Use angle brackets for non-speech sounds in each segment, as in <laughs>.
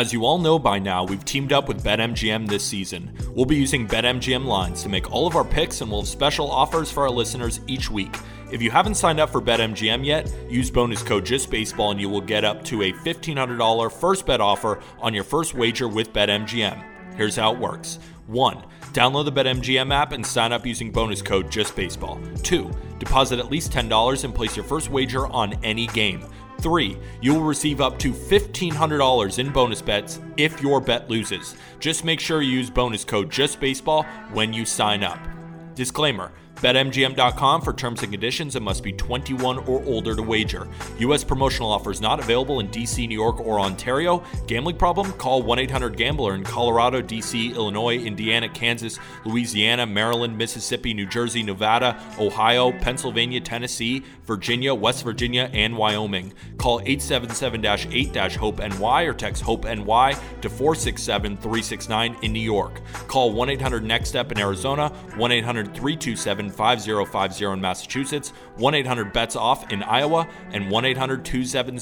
As you all know by now, we've teamed up with BetMGM this season. We'll be using BetMGM lines to make all of our picks and we'll have special offers for our listeners each week. If you haven't signed up for BetMGM yet, use bonus code JustBaseball and you will get up to a $1,500 first bet offer on your first wager with BetMGM. Here's how it works. 1. Download the BetMGM app and sign up using bonus code JustBaseball. 2. Deposit at least $10 and place your first wager on any game. Three, you will receive up to $1,500 in bonus bets if your bet loses. Just make sure you use bonus code JustBaseball when you sign up. Disclaimer BetMGM.com for terms and conditions and must be 21 or older to wager. U.S. promotional offers not available in D.C., New York, or Ontario. Gambling problem? Call 1 800 Gambler in Colorado, D.C., Illinois, Indiana, Kansas, Louisiana, Maryland, Mississippi, New Jersey, Nevada, Ohio, Pennsylvania, Tennessee, Virginia, West Virginia, and Wyoming. Call 877 8 HOPE NY or text HOPE NY to 467 369 in New York. Call 1 800 NEXT STEP in Arizona, 1 800 327 5050 in Massachusetts, 1 800 BETS OFF in Iowa, and 1 800 270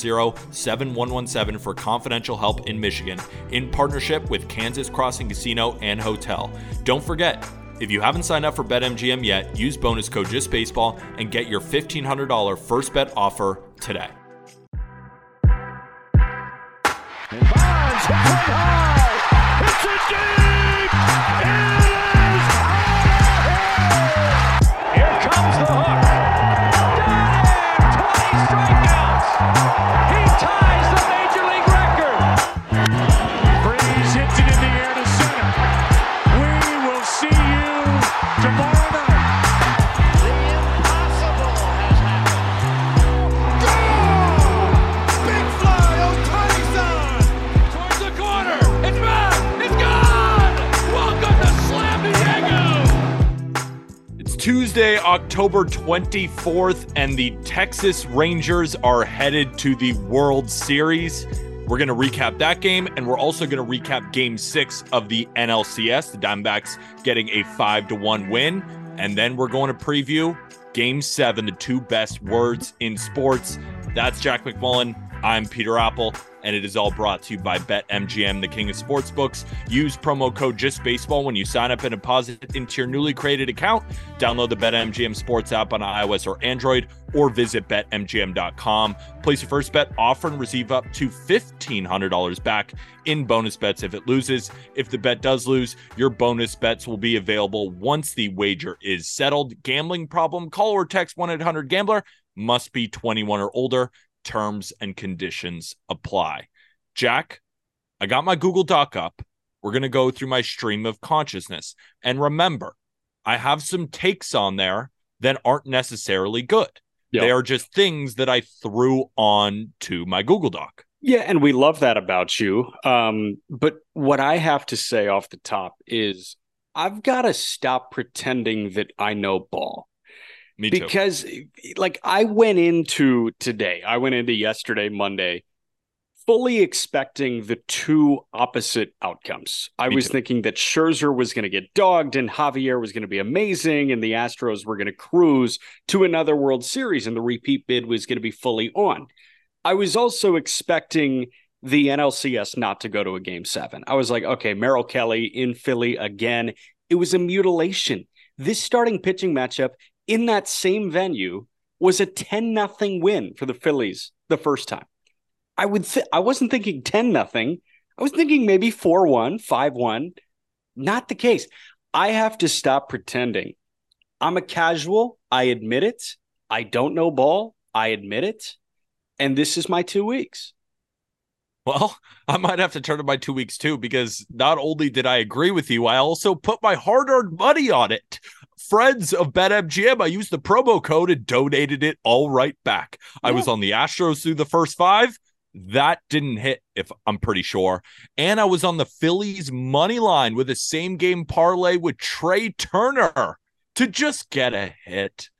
7117 for confidential help in Michigan, in partnership with Kansas Crossing Casino and Hotel. Don't forget, if you haven't signed up for BetMGM yet, use bonus code JustBaseball and get your $1,500 first bet offer today. Tuesday, October 24th, and the Texas Rangers are headed to the World Series. We're going to recap that game, and we're also going to recap game six of the NLCS, the Diamondbacks getting a 5 to 1 win. And then we're going to preview game seven, the two best words in sports. That's Jack McMullen. I'm Peter Appel, and it is all brought to you by BetMGM, the king of sportsbooks. Use promo code JustBaseball when you sign up and deposit into your newly created account. Download the BetMGM Sports app on iOS or Android, or visit BetMGM.com. Place your first bet, offer, and receive up to $1,500 back in bonus bets if it loses. If the bet does lose, your bonus bets will be available once the wager is settled. Gambling problem? Call or text 1 800 Gambler. Must be 21 or older terms and conditions apply. Jack, I got my Google Doc up. We're going to go through my stream of consciousness. And remember, I have some takes on there that aren't necessarily good. Yep. They are just things that I threw on to my Google Doc. Yeah, and we love that about you. Um, but what I have to say off the top is I've got to stop pretending that I know ball. Me too. because like I went into today, I went into yesterday, Monday, fully expecting the two opposite outcomes. I Me was too. thinking that Scherzer was going to get dogged and Javier was going to be amazing and the Astros were going to cruise to another World Series and the repeat bid was going to be fully on. I was also expecting the NLCS not to go to a game seven. I was like, okay, Merrill Kelly in Philly again. It was a mutilation. This starting pitching matchup in that same venue was a 10 nothing win for the Phillies the first time. I would th- I wasn't thinking 10 nothing. I was thinking maybe 4-1, 5-1. Not the case. I have to stop pretending. I'm a casual. I admit it. I don't know ball. I admit it. And this is my 2 weeks. Well, I might have to turn to my two weeks too, because not only did I agree with you, I also put my hard earned money on it. Friends of BetMGM, I used the promo code and donated it all right back. I was on the Astros through the first five. That didn't hit, if I'm pretty sure. And I was on the Phillies money line with a same game parlay with Trea Turner to just get a hit.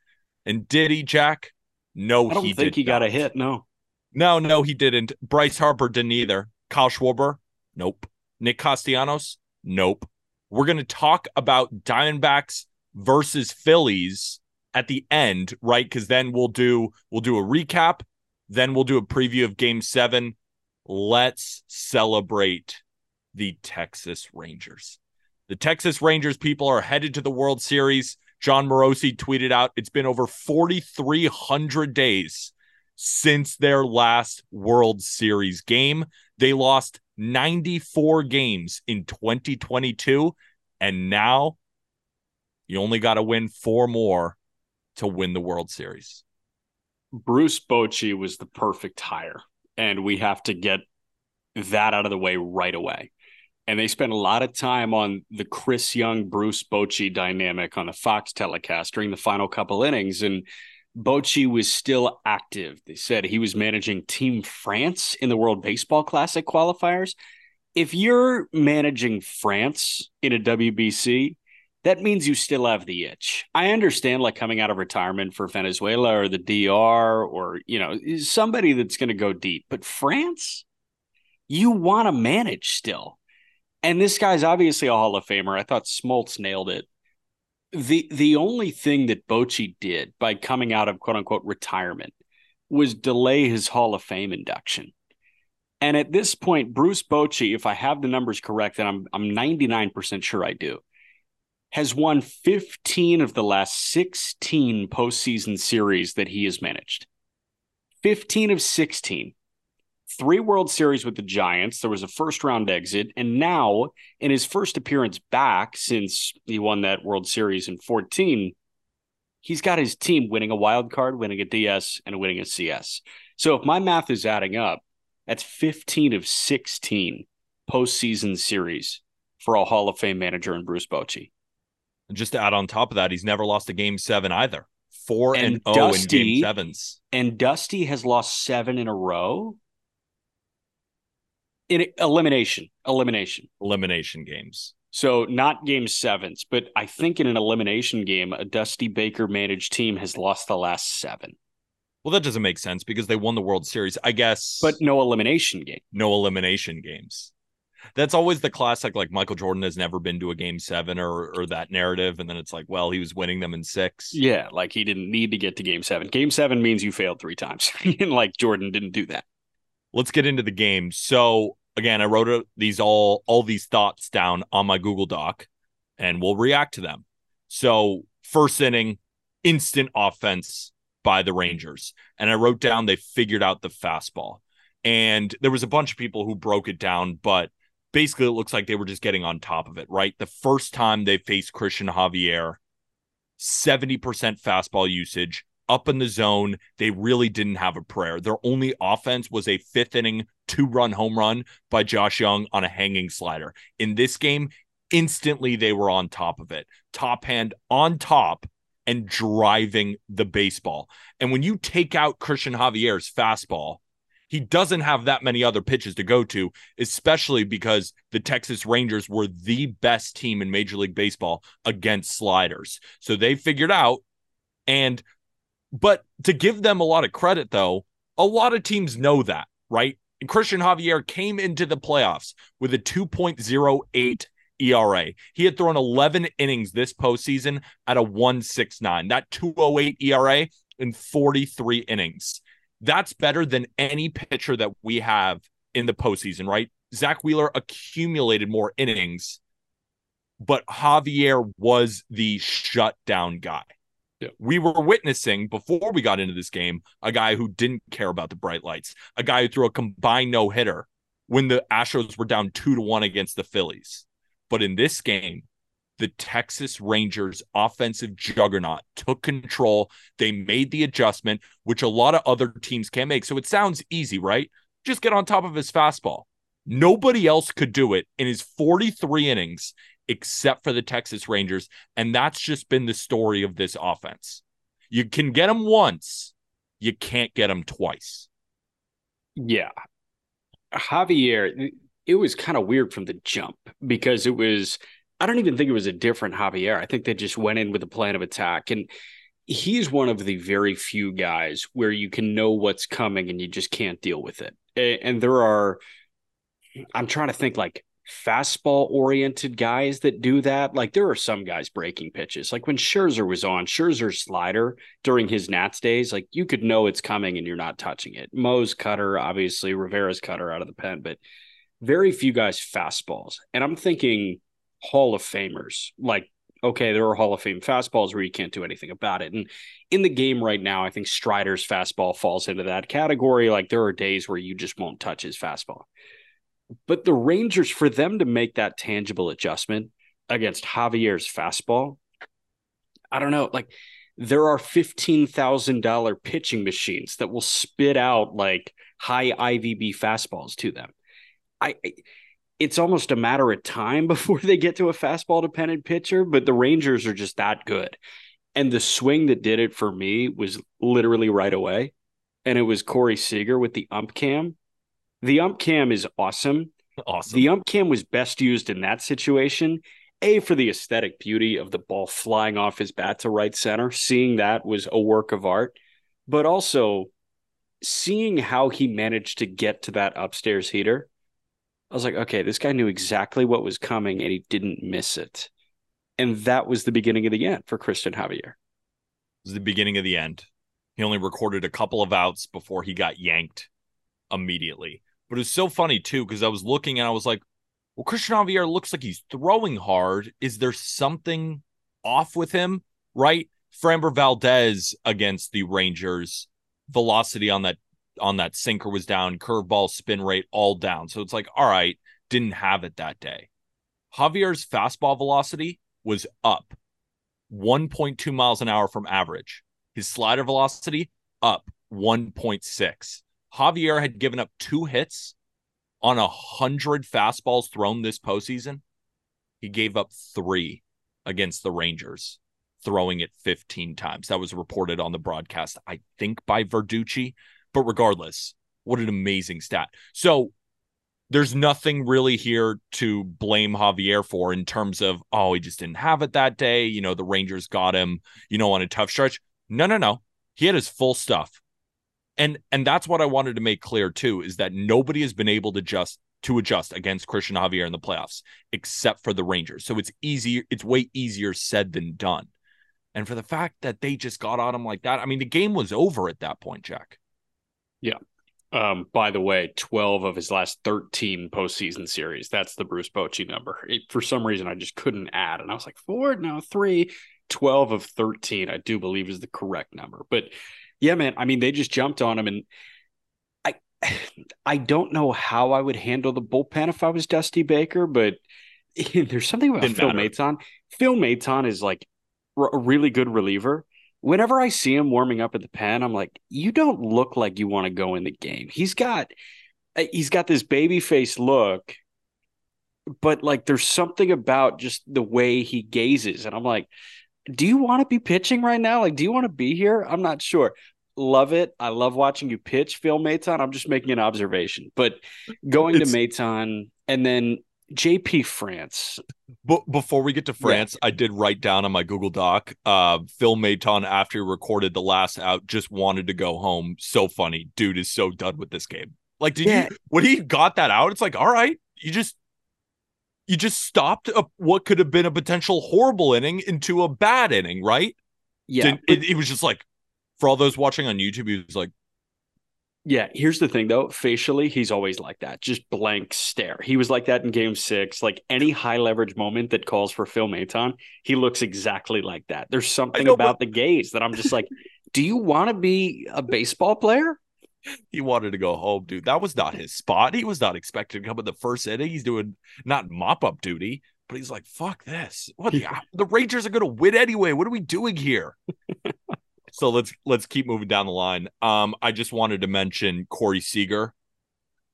And did he, Jack? No. I don't he think he got a hit. No. No, no, he didn't. Bryce Harper didn't either. Kyle Schwarber, nope. Nick Castellanos, nope. We're going to talk about Diamondbacks versus Phillies at the end, right? Because then we'll do we'll do a recap, then we'll do a preview of Game Seven. let's celebrate the Texas Rangers. The Texas Rangers people are headed to the World Series. Jon Morosi tweeted out it's been over 4,300 days since their last World Series game. They lost 94 games in 2022, and now you only got to win four more to win the World Series. Bruce Bochy was the perfect hire, and we have to get that out of the way right away. And they spent a lot of time on the Chris Young Bruce Bochy dynamic on the Fox telecast during the final couple innings. And Bochy was still active. They said he was managing Team France in the World Baseball Classic qualifiers. If you're managing France in a WBC, that means you still have the itch. I understand like coming out of retirement for Venezuela or the DR or, you know, somebody that's going to go deep, but France, you want to manage still. And this guy's obviously a Hall of Famer. I thought Smoltz nailed it. The the only thing that Bochy did by coming out of quote unquote retirement was delay his Hall of Fame induction. And at this point, Bruce Bochy, if I have the numbers correct, and I'm I'm 99% sure I do, has won 15 of the last 16 postseason series that he has managed. 15 of 16. Three World Series with the Giants. There was a first round exit. And now, in his first appearance back since he won that World Series in 14, he's got his team winning a wild card, winning a DS, and winning a CS. So if my math is adding up, that's 15 of 16 postseason series for a Hall of Fame manager in Bruce Bochy. And just to add on top of that, he's never lost a game seven either. Four and, and 0 in game sevens. And Dusty has lost seven in a row. In elimination, elimination, elimination games. So not game sevens, but I think in an elimination game, a Dusty Baker managed team has lost the last seven. Well, that doesn't make sense because they won the World Series, I guess. But no elimination game. No elimination games that's always the classic like Michael Jordan has never been to a game seven or or that narrative. And then it's like, well, he was winning them in six. Yeah, like he didn't need to get to game seven. Game seven means you failed three times. <laughs> and like Jordan didn't do that. Let's get into the game. So again, I wrote uh, these all all these thoughts down on my Google Doc and we'll react to them. So first inning, instant offense by the Rangers. And I wrote down they figured out the fastball. And there was a bunch of people who broke it down, but basically it looks like they were just getting on top of it, right? The first time they faced Cristian Javier, 70% fastball usage up in the zone. They really didn't have a prayer. Their only offense was a fifth inning two run home run by Josh Jung on a hanging slider. In this game, instantly they were on top of it, top hand on top and driving the baseball. And when you take out Cristian Javier's fastball, he doesn't have that many other pitches to go to, especially because the Texas Rangers were the best team in Major League Baseball against sliders. So they figured out and but to give them a lot of credit though, a lot of teams know that, right? And Cristian Javier came into the playoffs with a 2.08 ERA. He had thrown 11 innings this postseason at a 169. That 208 ERA in 43 innings. That's better than any pitcher that we have in the postseason, right? Zack Wheeler accumulated more innings, but Javier was the shutdown guy. Yeah. We were witnessing before we got into this game a guy who didn't care about the bright lights, a guy who threw a combined no hitter when the Astros were down two to one against the Phillies. But in this game, the Texas Rangers offensive juggernaut took control. They made the adjustment, which a lot of other teams can't make. So it sounds easy, right? Just get on top of his fastball. Nobody else could do it in his 43 innings except for the Texas Rangers. And that's just been the story of this offense. You can get them once, you can't get them twice. Yeah. Javier, it was kind of weird from the jump because it was I don't even think it was a different Javier. I think they just went in with a plan of attack. And he's one of the very few guys where you can know what's coming and you just can't deal with it. And there are, I'm trying to think like fastball oriented guys that do that. Like there are some guys breaking pitches. Like when Scherzer was on, Scherzer's slider during his Nats days, like you could know it's coming and you're not touching it. Mo's cutter, obviously, Rivera's cutter out of the pen, but very few guys fastballs. And I'm thinking Hall of Famers, like okay, there are Hall of Fame fastballs where you can't do anything about it. And in the game right now, I think Strider's fastball falls into that category. Like there are days where you just won't touch his fastball. But the Rangers, for them to make that tangible adjustment against Javier's fastball, I don't know. Like there are $15,000 pitching machines that will spit out like high IVB fastballs to them. I it's almost a matter of time <laughs> before they get to a fastball dependent pitcher, but the Rangers are just that good. And the swing that did it for me was literally right away. And it was Corey Seager with the ump cam. The ump cam is awesome. Awesome. The ump cam was best used in that situation. A for the aesthetic beauty of the ball flying off his bat to right center. Seeing that was a work of art, but also seeing how he managed to get to that upstairs heater. I was like, okay, this guy knew exactly what was coming and he didn't miss it. And that was the beginning of the end for Cristian Javier. It was the beginning of the end. He only recorded a couple of outs before he got yanked immediately. But it was so funny too because I was looking and I was like, well, Cristian Javier looks like he's throwing hard. Is there something off with him? Right? Framber Valdez against the Rangers, velocity on that on that sinker was down, curveball spin rate all down. So it's like, all right, didn't have it that day. Javier's fastball velocity was up 1.2 miles an hour from average. His slider velocity up 1.6. Javier had given up two hits on a hundred fastballs thrown this postseason. He gave up three against the Rangers, throwing it 15 times. That was reported on the broadcast, I think, by Verducci. But regardless, what an amazing stat. So there's nothing really here to blame Javier for in terms of, oh, he just didn't have it that day. You know, the Rangers got him, you know, on a tough stretch. No, no, no. He had his full stuff and and that's what I wanted to make clear too is that nobody has been able to just to adjust against Cristian Javier in the playoffs except for the Rangers. So it's easier it's way easier said than done. And for the fact that they just got on him like that, I mean the game was over at that point, Jack. Yeah. Um, by the way, 12 of his last 13 postseason series. That's the Bruce Bochy number. It, for some reason, I just couldn't add. And I was like, four, no, three. 12 of 13, I do believe is the correct number. But yeah, man. I mean, they just jumped on him, and I, <sighs> I don't know how I would handle the bullpen if I was Dusty Baker, but <laughs> there's something about Didn't Phil matter. Maton. Phil Maton is like a really good reliever. Whenever I see him warming up at the pen, I'm like, you don't look like you want to go in the game. He's got, uh, he's got this baby face look, but like there's something about just the way he gazes, and I'm like, do you want to be pitching right now? Like, do you want to be here? I'm not sure. Love it. I love watching you pitch, Phil Maton. I'm just making an observation. But going it's... to Maton and then JP France. But before we get to France, yeah. I did write down on my Google Doc. Uh, Phil Maton, after he recorded the last out, just wanted to go home. So funny, dude is so done with this game. Like, did yeah. you when he got that out? It's like, all right, you just you just stopped a, what could have been a potential horrible inning into a bad inning, right? Yeah. It, it, was just like, for all those watching on YouTube, he was like, yeah, here's the thing though. Facially, he's always like that, just blank stare. He was like that in game six. Like any high leverage moment that calls for Phil Maton, he looks exactly like that. There's something know, about but... the gaze that I'm just like, do you want to be a baseball player? he wanted to go home, dude. That was not his spot. He was not expected to come in the first inning. He's doing not mop up duty, but he's like, fuck this. What the, the Rangers are gonna win anyway. What are we doing here? <laughs> so let's let's keep moving down the line. Um, I just wanted to mention Corey Seager.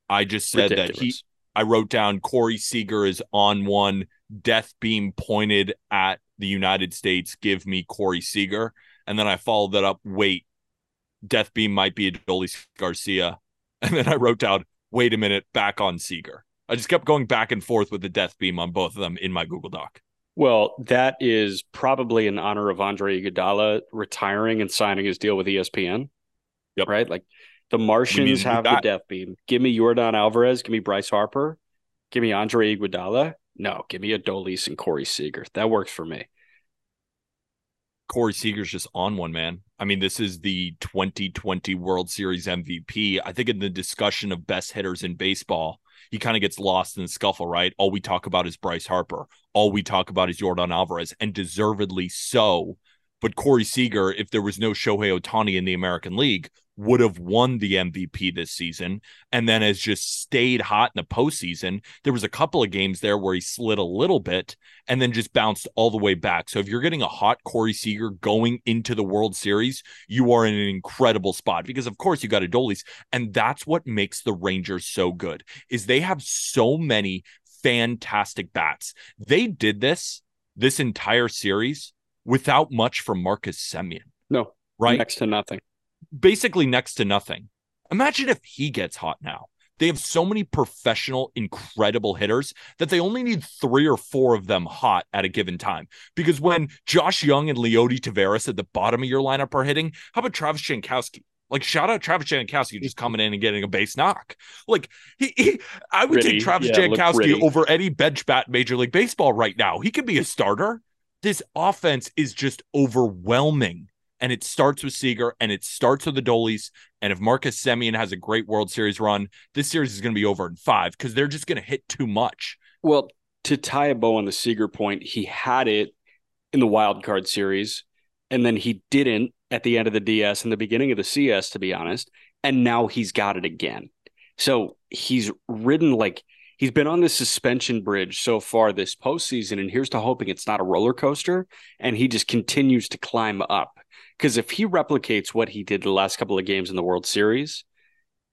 I just said Ridiculous. that he I wrote down Corey Seager is on one death beam pointed at the United States. Give me Corey Seager. And then I followed that up. Wait, Death Beam might be Adolis Garcia. And then I wrote down, wait a minute, back on Seager. I just kept going back and forth with the Death Beam on both of them in my Google Doc. Well, that is probably in honor of Andre Iguodala retiring and signing his deal with ESPN. Yep. Right? Like the Martians have the Death Beam. Give me Yordan Alvarez. Give me Bryce Harper. Give me Andre Iguodala. No, give me Adolis and Corey Seager. That works for me. Corey Seager's just on one, man. I mean, this is the 2020 World Series MVP. I think in the discussion of best hitters in baseball, he kind of gets lost in the scuffle, right? All we talk about is Bryce Harper. All we talk about is Yordan Alvarez, and deservedly so. But Corey Seager, if there was no Shohei Ohtani in the American League, would have won the MVP this season and then has just stayed hot in the postseason. There was a couple of games there where he slid a little bit and then just bounced all the way back. So if you're getting a hot Corey Seager going into the World Series, you are in an incredible spot because of course you got Adolis. And that's what makes the Rangers so good is they have so many fantastic bats. They did this this entire series without much from Marcus Semien. No, right? Next to nothing basically next to nothing. Imagine if he gets hot now. They have so many professional, incredible hitters that they only need three or four of them hot at a given time. Because when Josh Jung and Leody Taveras at the bottom of your lineup are hitting, how about Travis Jankowski? Like shout out Travis Jankowski just coming in and getting a base knock. Like he, he I would take Travis yeah, Jankowski over any bench bat Major League Baseball right now. He could be a starter. This offense is just overwhelming and it starts with Seager and it starts with the Adolis. And if Marcus Semien has a great World Series run, this series is going to be over in five because they're just going to hit too much. Well, to tie a bow on the Seager point, he had it in the wild card series, and then he didn't at the end of the DS and the beginning of the CS, to be honest. And now he's got it again. So he's ridden like he's been on the suspension bridge so far this postseason, and here's to hoping it's not a roller coaster and he just continues to climb up. Because if he replicates what he did the last couple of games in the World Series,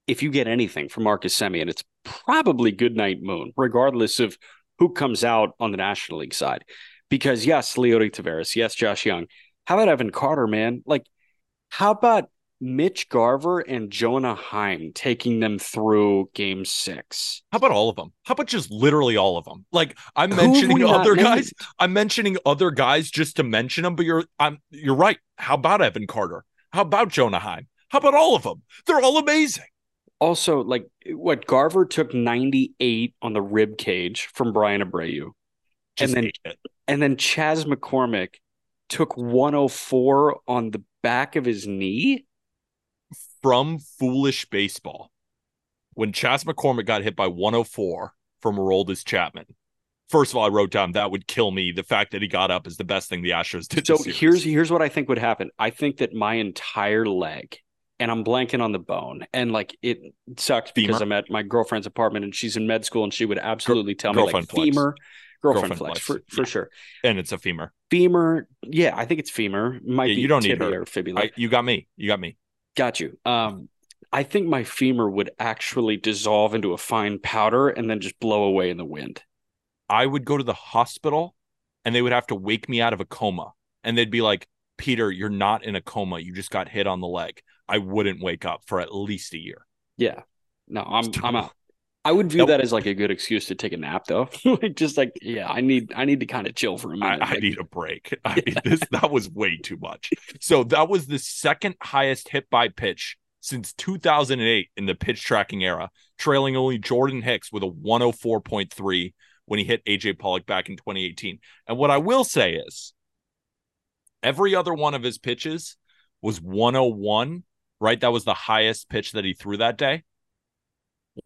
if you get anything from Marcus Semien, it's probably Goodnight Moon, regardless of who comes out on the National League side. Because yes, Leody Taveras, yes, Josh Jung. How about Evan Carter, man? Like, how about Mitch Garver and Jonah Heim taking them through game six. How about all of them? How about just literally all of them? Like I'm mentioning other guys. I'm mentioning other guys just to mention them, but you're I'm you're right. How about Evan Carter? How about Jonah Heim? How about all of them? They're all amazing. Also, like what Garver took 98 on the rib cage from Bryan Abreu. Just and then and then Chas McCormick took 104 on the back of his knee from Foolish Baseball when Chas McCormick got hit by 104 from Aroldis Chapman. First of all, I wrote down that would kill me. The fact that he got up is the best thing the Astros did. So here's here's what I think would happen. I think that my entire leg, and I'm blanking on the bone, and like it sucks femur? because I'm at my girlfriend's apartment and she's in med school, and she would absolutely tell me like femur, girlfriend, girlfriend flex, flex, for, for sure, and it's a femur. Femur, yeah, I think it's femur. Might yeah, be you don't need her. Or fibula. I, you got me. You got me. Got you. Um, I think my femur would actually dissolve into a fine powder and then just blow away in the wind. I would go to the hospital and they would have to wake me out of a coma. And they'd be like, Peter, you're not in a coma. You just got hit on the leg. I wouldn't wake up for at least a year. Yeah. No, I'm I'm out. I would view nope. that as like a good excuse to take a nap, though. <laughs> like just like, yeah, I need I need to kind of chill for a minute. I, I need a break. <laughs> I mean, <laughs> this that was way too much. So that was the second highest hit by pitch since 2008 in the pitch tracking era, trailing only Jordan Hicks with a 104.3 when he hit AJ Pollock back in 2018. And what I will say is every other one of his pitches was 101, right? That was the highest pitch that he threw that day.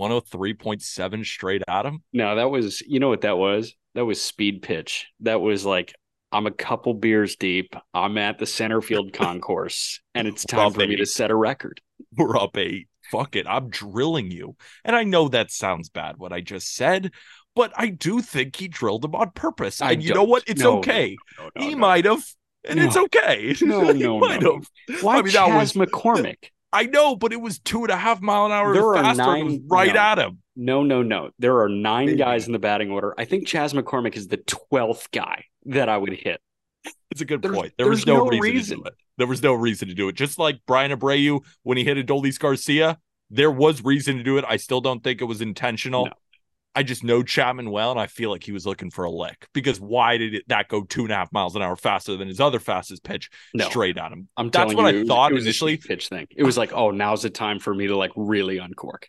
103.7 straight at him. No, that was, you know what that was? That was speed pitch. That was like, I'm a couple beers deep. I'm at the center field concourse, and it's <laughs> time for eight. me to set a record. We're up eight. Fuck it. I'm drilling you. And I know that sounds bad, what I just said, but I do think he drilled him on purpose. I and you know what? It's no, okay. No, no, he might have, and it's okay. No, <laughs> no, no. Why I mean, Chas was, McCormick? I know, but it was two and a half mile an hour there faster. Nine, right no, at him. No, no, no. There are nine Maybe. guys in the batting order. I think Chas McCormick is the twelfth guy that I would hit. It's a good there's, point. There was no, no reason, reason, to do it. There was no reason to do it. Just like Bryan Abreu when he hit Adolis Garcia, there was reason to do it. I still don't think it was intentional. No. I just know Chapman well, and I feel like he was looking for a lick because why did it, that go two and a half miles an hour faster than his other fastest pitch no. straight at him? I'm That's what you, I thought it was initially. pitch thing. It was like, oh, now's the time for me to like really uncork.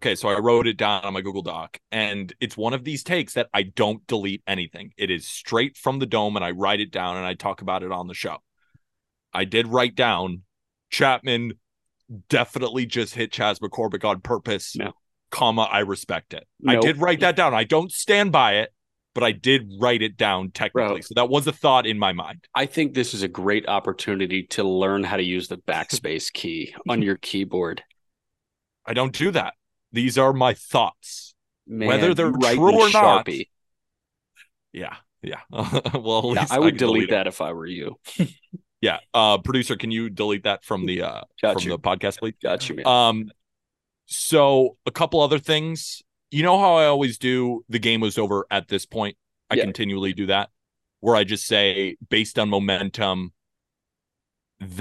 Okay, so I wrote it down on my Google Doc, and it's one of these takes that I don't delete anything. It is straight from the dome, and I write it down and I talk about it on the show. I did write down Chapman definitely just hit Chas McCormick on purpose. No. Comma, I respect it. I did write that down. I don't stand by it, but I did write it down technically. Bro. So that was a thought in my mind. I think this is a great opportunity to learn how to use the backspace <laughs> key on your keyboard. I don't do that. These are my thoughts. Man, Whether they're true or not, Sharpie. Yeah. Yeah. <laughs> well, Yeah, I would can delete, it. that if I were you. <laughs> Yeah. Uh producer, can you delete that from the uh Got from you. the podcast, please? Got you, man. Um, so a couple other things. You know how I always do the game was over at this point? I Yeah. continually do that where I just say based on momentum,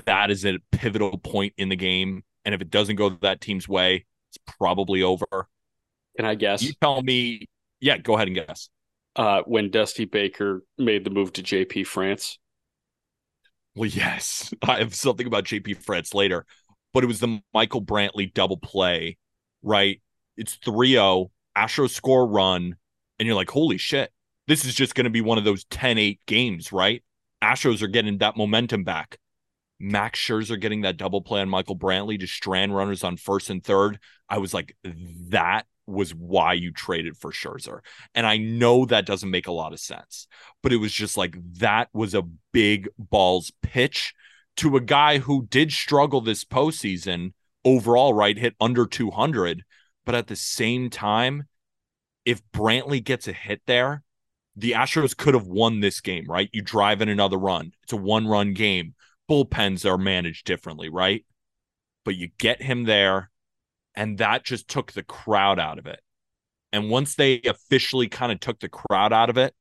that is a pivotal point in the game. And if it doesn't go that team's way, it's probably over. Can I guess? You tell me, yeah, go ahead and guess. uh, when Dusty Baker made the move to JP France. Well, yes, <laughs> I have something about JP France later, but it was the Michael Brantley double play, right? It's 3 0, Astros score run, and you're like, holy shit, this is just going to be one of those 10 8 games, right? Astros are getting that momentum back. Max Scherzer getting that double play on Michael Brantley to strand runners on first and third. I was like, that was why you traded for Scherzer. And I know that doesn't make a lot of sense, but it was just like that was a big balls pitch to a guy who did struggle this postseason overall, right? Hit under 200. But at the same time, if Brantley gets a hit there, the Astros could have won this game, right? You drive in another run. It's a one run game. Bullpens are managed differently, right? But you get him there, and that just took the crowd out of it. And once they officially kind of took the crowd out of it,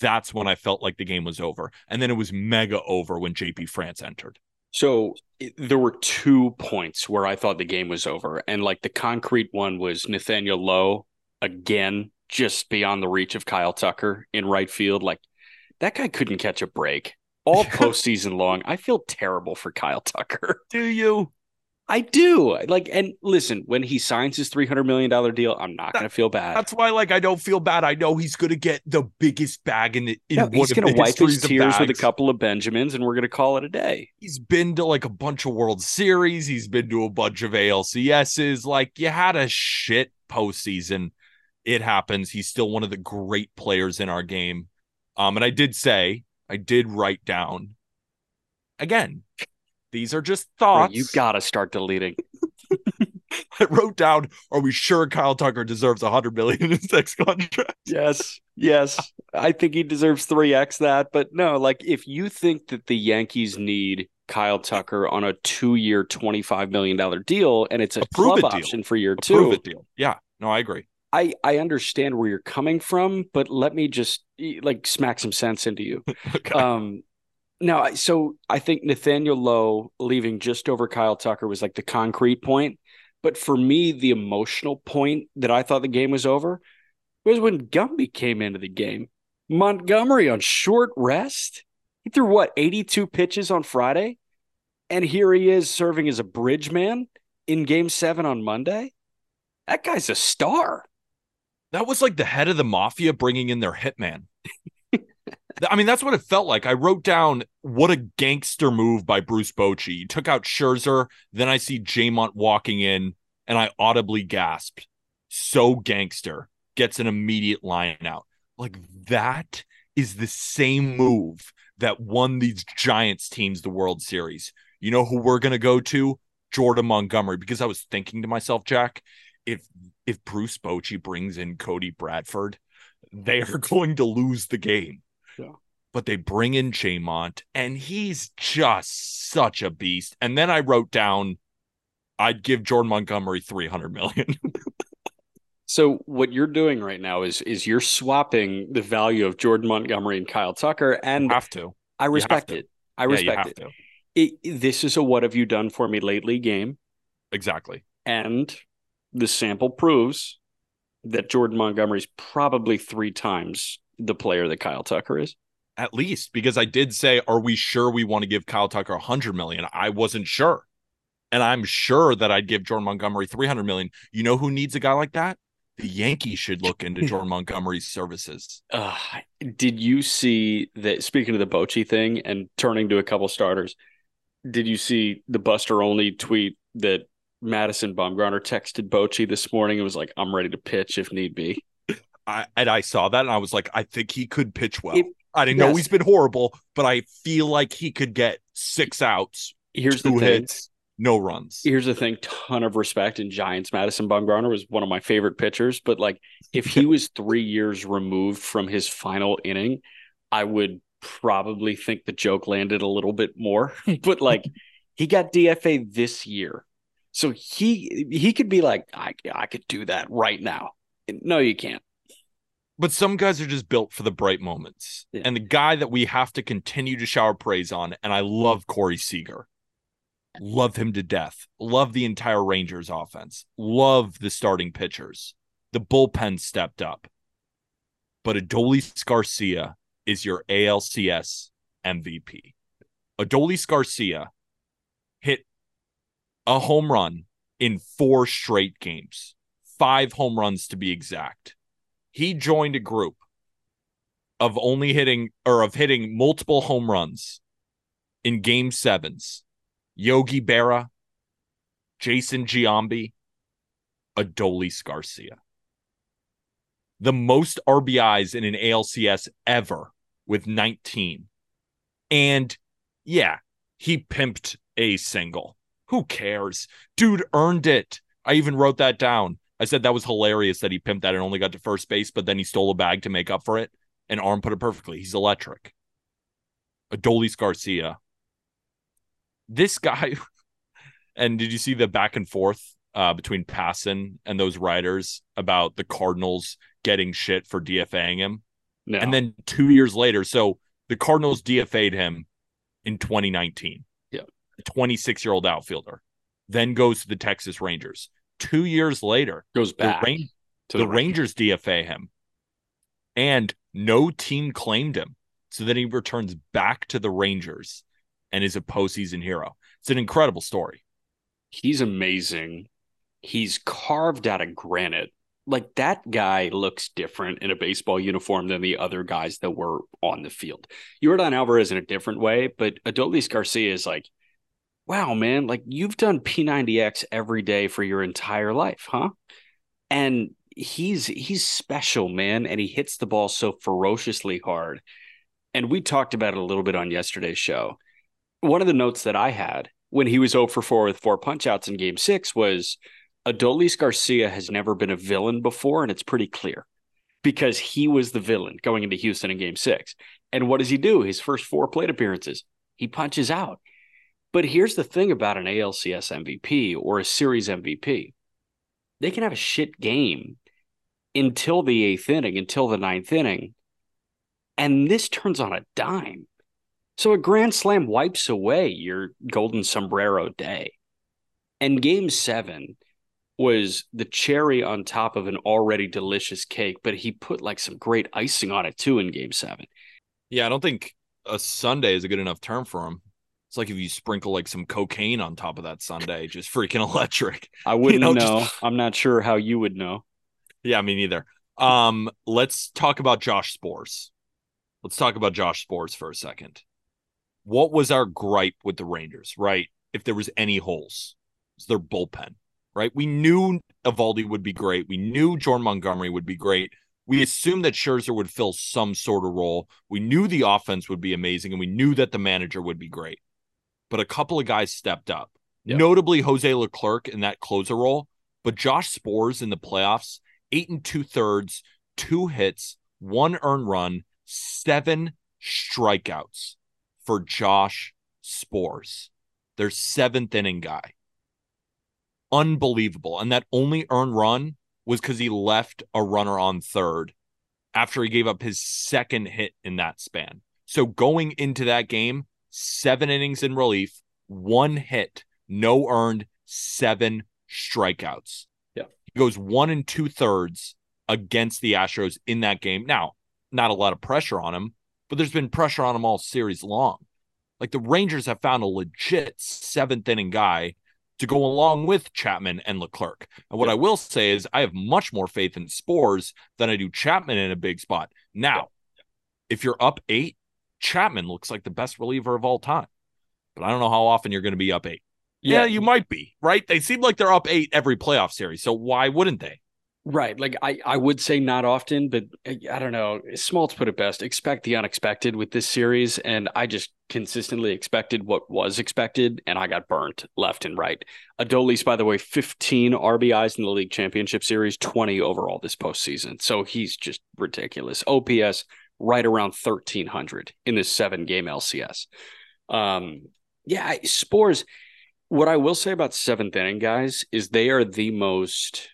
that's when I felt like the game was over. And then it was mega over when JP France entered. So there were two points where I thought the game was over. And like the concrete one was Nathaniel Lowe again, just beyond the reach of Kyle Tucker in right field. Like that guy couldn't catch a break all <laughs> postseason long. I feel terrible for Kyle Tucker. Do you? I do. Like, and listen, when he signs his $300 million deal, I'm not going to feel bad. That's why, like, I don't feel bad. I know he's going to get the biggest bag in the. In No, he's going to wipe his tears with a couple of Benjamins, and we're going to call it a day. He's been to like a bunch of World Series. He's been to a bunch of ALCSs. Like, you had a shit postseason. It happens. He's still one of the great players in our game. Um, and I did say, I did write down again. These are just Bro, thoughts. you got to start deleting. <laughs> <laughs> I wrote down, are we sure Kyle Tucker deserves a hundred million in his next contract? Yes, yes. I think he deserves 3x that. But no, like if you think that the Yankees need Kyle Tucker on a two year, $25 million deal and it's a Approve club it option for year Approve two, it deal. Yeah. No, I agree. I, I understand where you're coming from, but let me just like smack some sense into you. <laughs> Okay. Um, no, I- so I think Nathaniel Lowe leaving just over Kyle Tucker was like the concrete point. But for me, the emotional point that I thought the game was over was when Gumby came into the game. Montgomery on short rest. He threw what, 82 pitches on Friday? And here he is serving as a bridge man in game seven on Monday. That guy's a star. that was like the head of the mafia bringing in their hitman. I mean, that's what it felt like. I wrote down what a gangster move by Bruce Bochy. He took out Scherzer. Then I see Jamont walking in, and I audibly gasped. So gangster gets an immediate line out. Like that is the same move that won these Giants teams the World Series. You know who we're gonna go to? Jordan Montgomery. Because I was thinking to myself, Jack, if if Bruce Bochy brings in Cody Bradford, they are <laughs> going to lose the game. Yeah. But they bring in Jamont, and he's just such a beast. And then I wrote down, I'd give Jordan Montgomery three hundred million. <laughs> So what you're doing right now is is you're swapping the value of Jordan Montgomery and Kyle Tucker, and have to. I respect to. it. I Yeah, you respect have it. it. This is a what have you done for me lately game, Exactly. and the sample proves that Jordan Montgomery's probably three times the player that Kyle Tucker is. At least because I did say, are we sure we want to give Kyle Tucker a hundred million? I wasn't sure. And I'm sure that I'd give Jordan Montgomery 300 million. You know who needs a guy like that? The Yankees should look into <laughs> Jordan Montgomery's services. Uh, did you see that? Speaking of the Bochy thing and turning to a couple starters, did you see the Buster Olney tweet that Madison Bumgarner texted Bochy this morning and was like, "I'm ready to pitch if need be." <laughs> I, and I saw that and I was like, I think he could pitch well. It- I didn't know he's been horrible, but I feel like he could get six outs, Here's two the thing. hits, no runs. Here's the thing. Ton of respect in Giants. Madison Bumgarner was one of my favorite pitchers, but like if he <laughs> was three years removed from his final inning, I would probably think the joke landed a little bit more. <laughs> but like he got DFA this year, so he he could be like, I I could do that right now. No, you can't. But some guys are just built for the bright moments. Yeah. And the guy that we have to continue to shower praise on, and I love Corey Seager. Love him to death. Love the entire Rangers offense. Love the starting pitchers. The bullpen stepped up. But Adolis Garcia is your ALCS MVP. Adolis Garcia hit a home run in four straight games, five home runs to be exact he joined a group of only hitting or of hitting multiple home runs in game sevens. Yogi Berra, Jason Giambi, Adolis Garcia. The most RBIs in an ALCS ever with 19. And yeah, he pimped a single. Who cares? Dude earned it. I even wrote that down. I said that was hilarious that he pimped that and only got to first base, but then he stole a bag to make up for it. And Aram put it perfectly. He's electric. Adolis Garcia. This guy, <laughs> and did you see the back and forth uh, between Passan and those writers about the Cardinals getting shit for DFAing him? No. And then two years later, so the Cardinals DFA'd him in 2019. Yeah. A 26 year old outfielder. Then goes to the Texas Rangers. Two years later, goes the, back Ran- to the, the, Rangers DFA him. And no team claimed him. So then he returns back to the Rangers and is a postseason hero. It's an incredible story. He's amazing. He's carved out of granite. Like that guy looks different in a baseball uniform than the other guys that were on the field. Yordan Alvarez in a different way, but Adolis Garcia is like, wow, man, like you've done P90X every day for your entire life, huh? And he's he's special, man, and he hits the ball so ferociously hard. And we talked about it a little bit on yesterday's show. One of the notes that I had when he was 0 for 4 with four punchouts in game six was Adolis Garcia has never been a villain before, and it's pretty clear because he was the villain going into Houston in game six. And what does he do? His first four plate appearances, he punches out. But here's the thing about an ALCS MVP or a series MVP they can have a shit game until the eighth inning, until the ninth inning. And this turns on a dime. So a grand slam wipes away your golden sombrero day. And game seven was the cherry on top of an already delicious cake, but he put like some great icing on it too in game seven. Yeah, I don't think a sundae is a good enough term for him. It's like if you sprinkle like some cocaine on top of that sundae, just freaking <laughs> electric. I wouldn't know, know. just- I'm not sure how you would know. Yeah, me neither. Um, let's talk about Josh Sborz. Let's talk about Josh Sborz for a second. What was our gripe with the Rangers, right? If there was any holes, it's their bullpen, right? We knew Eovaldi would be great. We knew Jordan Montgomery would be great. We assumed that Scherzer would fill some sort of role. We knew the offense would be amazing, and we knew that the manager would be great. But a couple of guys stepped up, Yeah. notably Jose Leclerc in that closer role. But Josh Sborz in the playoffs, eight and two thirds, two hits, one earned run, seven strikeouts for Josh Sborz, their seventh inning guy. Unbelievable. And that only earned run was because he left a runner on third after he gave up his second hit in that span. So going into that game, seven innings in relief, one hit, no earned, seven strikeouts. Yeah. He goes one and two thirds against the Astros in that game. Now, not a lot of pressure on him, but there's been pressure on him all series long. Like the Rangers have found a legit seventh inning guy to go along with Chapman and Leclerc. And what I will say is I have much more faith in Sborz than I do Chapman in a big spot. Now, if you're up eight, Chapman looks like the best reliever of all time. But I don't know how often you're going to be up eight. Yeah, yeah, you might be, right? They seem like they're up eight every playoff series. So why wouldn't they? Right. Like I, I would say not often, but I don't know. Smoltz put it best. Expect the unexpected with this series. And I just consistently expected what was expected, and I got burnt left and right. Adolis, by the way, 15 RBIs in the league championship series, 20 overall this postseason. So he's just ridiculous. OPS right around 1300 in this seven game LCS. Um, yeah, Sborz. What I will say about seventh inning guys is they are the most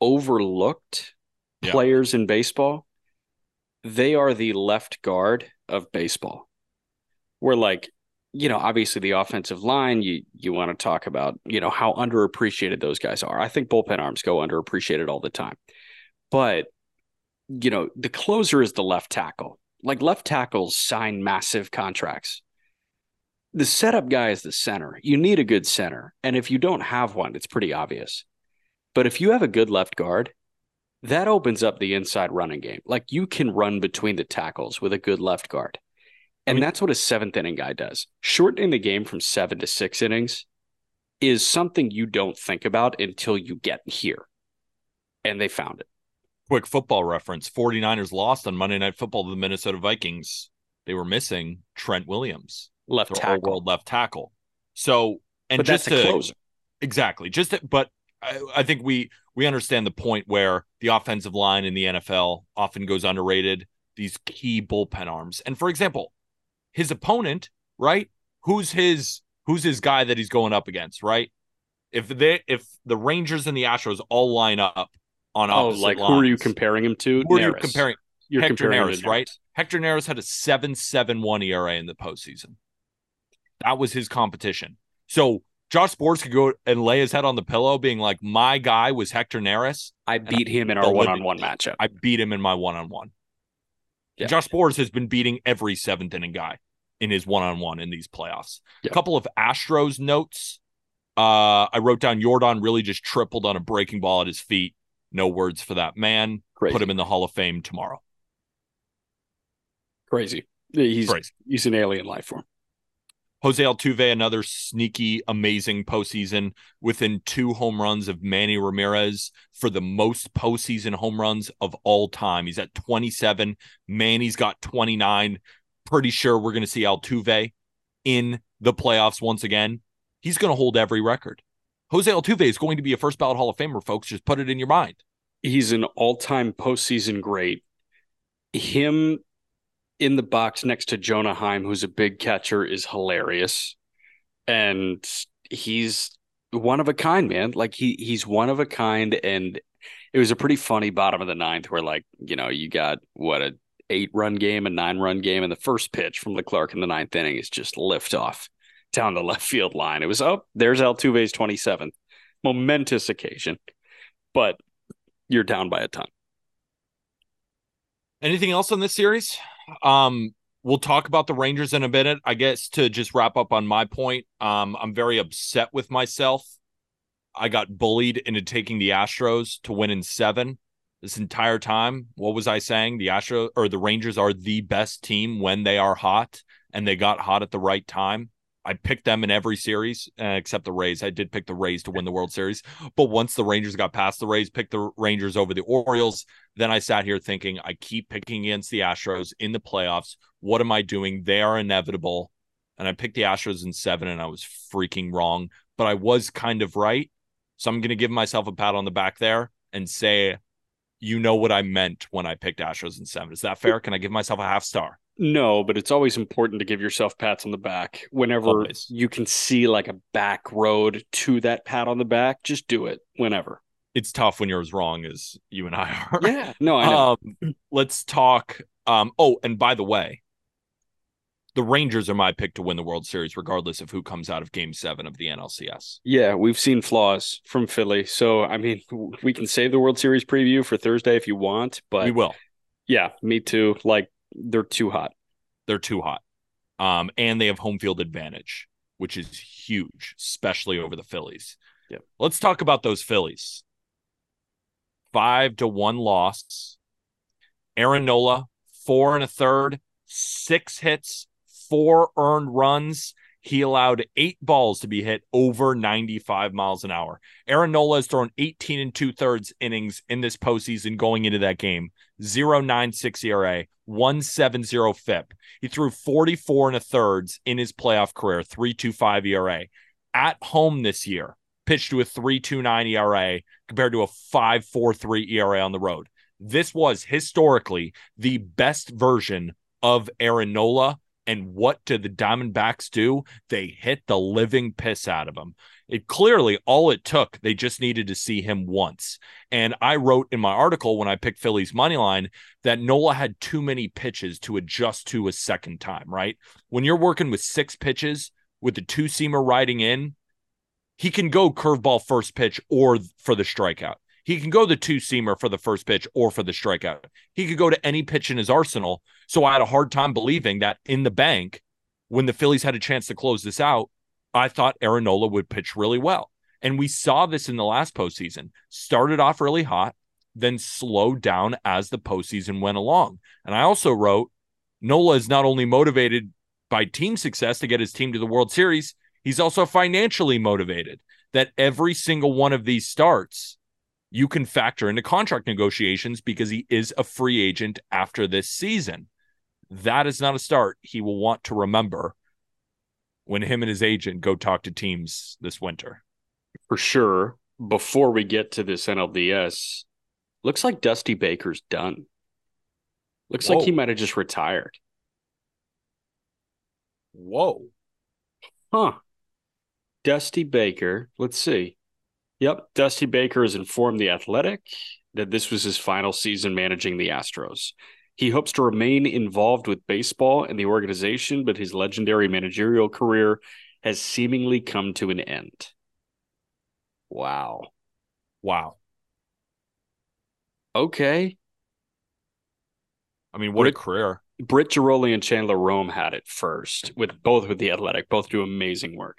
overlooked yeah. players in baseball, they are the left guard of baseball. We're like, you know, obviously the offensive line, you you want to talk about, you know, how underappreciated those guys are. I think bullpen arms go underappreciated all the time. But, you know, the closer is the left tackle. Like left tackles sign massive contracts. The setup guy is the center. You need a good center. And if you don't have one, it's pretty obvious. But if you have a good left guard, that opens up the inside running game. Like you can run between the tackles with a good left guard. And I mean, that's what a seventh inning guy does. Shortening the game from seven to six innings is something you don't think about until you get here. And they found it. Quick football reference 49ers lost on Monday Night Football to the Minnesota Vikings. They were missing Trent Williams, left tackle. world left tackle. So, and but just to, closer. Exactly. Just to, but I, I think we we understand the point where the offensive line in the NFL often goes underrated. These key bullpen arms, and for example, his opponent, right? Who's his who's his guy that he's going up against, right? If they if the Rangers and the Astros all line up on oh, like lines, who are you comparing him to? Who are you comparing? You're Hector comparing Neris, right? Hector Neris had a seven seven one ERA in the postseason. That was his competition. So Josh Sborz could go and lay his head on the pillow, being like, "My guy was Hector Neris. I beat him in our one-on-one matchup. I beat him in my one-on-one." Yeah. Josh Sborz has been beating every seventh inning guy in his one-on-one in these playoffs. A couple of Astros notes. Uh, I wrote down Yordan really just tripled on a breaking ball at his feet. No words for that man. Crazy. Put him in the Hall of Fame tomorrow. Crazy. He's Crazy. he's an alien life form. Jose Altuve, another sneaky, amazing postseason within two home runs of Manny Ramirez for the most postseason home runs of all time. He's at 27. Manny's got 29. Pretty sure we're going to see Altuve in the playoffs once again. He's going to hold every record. Jose Altuve is going to be a first ballot Hall of Famer, folks. Just put it in your mind. He's an all time postseason great. Him in the box next to Jonah Heim, who's a big catcher, is hilarious. And he's one of a kind, man. Like he he's one of a kind. And it was a pretty funny bottom of the ninth where like, you know, you got what a eight run game, a nine run game, and the first pitch from the Leclerc in the ninth inning is just lift off down the <laughs> left field line. It was oh, there's Altuve's 27th. Momentous occasion. But you're down by a ton. Anything else on this series? Um, we'll talk about the Rangers in a minute. I guess to just wrap up on my point, um, I'm very upset with myself. I got bullied into taking the Astros to win in seven this entire time. What was I saying? The Astros or the Rangers are the best team when they are hot, and they got hot at the right time. I picked them in every series uh, except the Rays. I did pick the Rays to win the World Series, but once the Rangers got past the Rays, picked the Rangers over the Orioles. Then I sat here thinking, I keep picking against the Astros in the playoffs. What am I doing? They are inevitable. And I picked the Astros in seven, and I was freaking wrong, but I was kind of right. So I'm going to give myself a pat on the back there and say, you know what I meant when I picked Astros in seven. Is that fair? Can I give myself a half star? No, but it's always important to give yourself pats on the back whenever always. you can see like a back road to that pat on the back. Just do it whenever. It's tough when you're as wrong as you and I are. Yeah, no, I know. <laughs> Um, let's talk. Um, oh, and by the way, the Rangers are my pick to win the World Series, regardless of who comes out of Game Seven of the NLCS. Yeah, we've seen flaws from Philly, so I mean, we can save the World Series preview for Thursday if you want, but we will. Yeah, me too. Like they're too hot. They're too hot. Um, and they have home field advantage. which is huge, especially over the Phillies. Yep. Let's talk about those Phillies. Five to one loss. Aaron Nola, four and a third, six hits, four earned runs. He allowed eight balls to be hit over 95 miles an hour. Aaron Nola has thrown 18 and two thirds innings in this postseason going into that game. 096 ERA, 170 FIP. He threw 44 and a thirds in his playoff career, 325 ERA. At home this year, pitched to a 329 ERA compared to a 543 ERA on the road. This was historically the best version of Aaron Nola and what did the Diamondbacks do? They hit the living piss out of him. It clearly all it took, they just needed to see him once. And I wrote in my article when I picked Philly's money line that Nola had too many pitches to adjust to a second time, right? When you're working with six pitches with the two seamer riding in, he can go curveball first pitch or for the strikeout. He can go the two seamer for the first pitch or for the strikeout. He could go to any pitch in his arsenal. So I had a hard time believing that in the bank, when the Phillies had a chance to close this out, I thought Aaron Nola would pitch really well. And we saw this in the last postseason. Started off really hot, then slowed down as the postseason went along. And I also wrote Nola is not only motivated by team success to get his team to the World Series, he's also financially motivated that every single one of these starts you can factor into contract negotiations because he is a free agent after this season. That is not a start he will want to remember when him and his agent go talk to teams this winter. For sure. Before we get to this NLDS, looks like Dusty Baker's done. Looks Whoa. like he might have just retired. Whoa. Huh. Dusty Baker, let's see. Yep. Dusty Baker has informed The Athletic that this was his final season managing the Astros. He hopes to remain involved with baseball and the organization, but his legendary managerial career has seemingly come to an end. Wow. Wow. Okay. I mean, what a career. Britt Ghiroli and Chandler Rome had it first, with both with the Athletic, both do amazing work.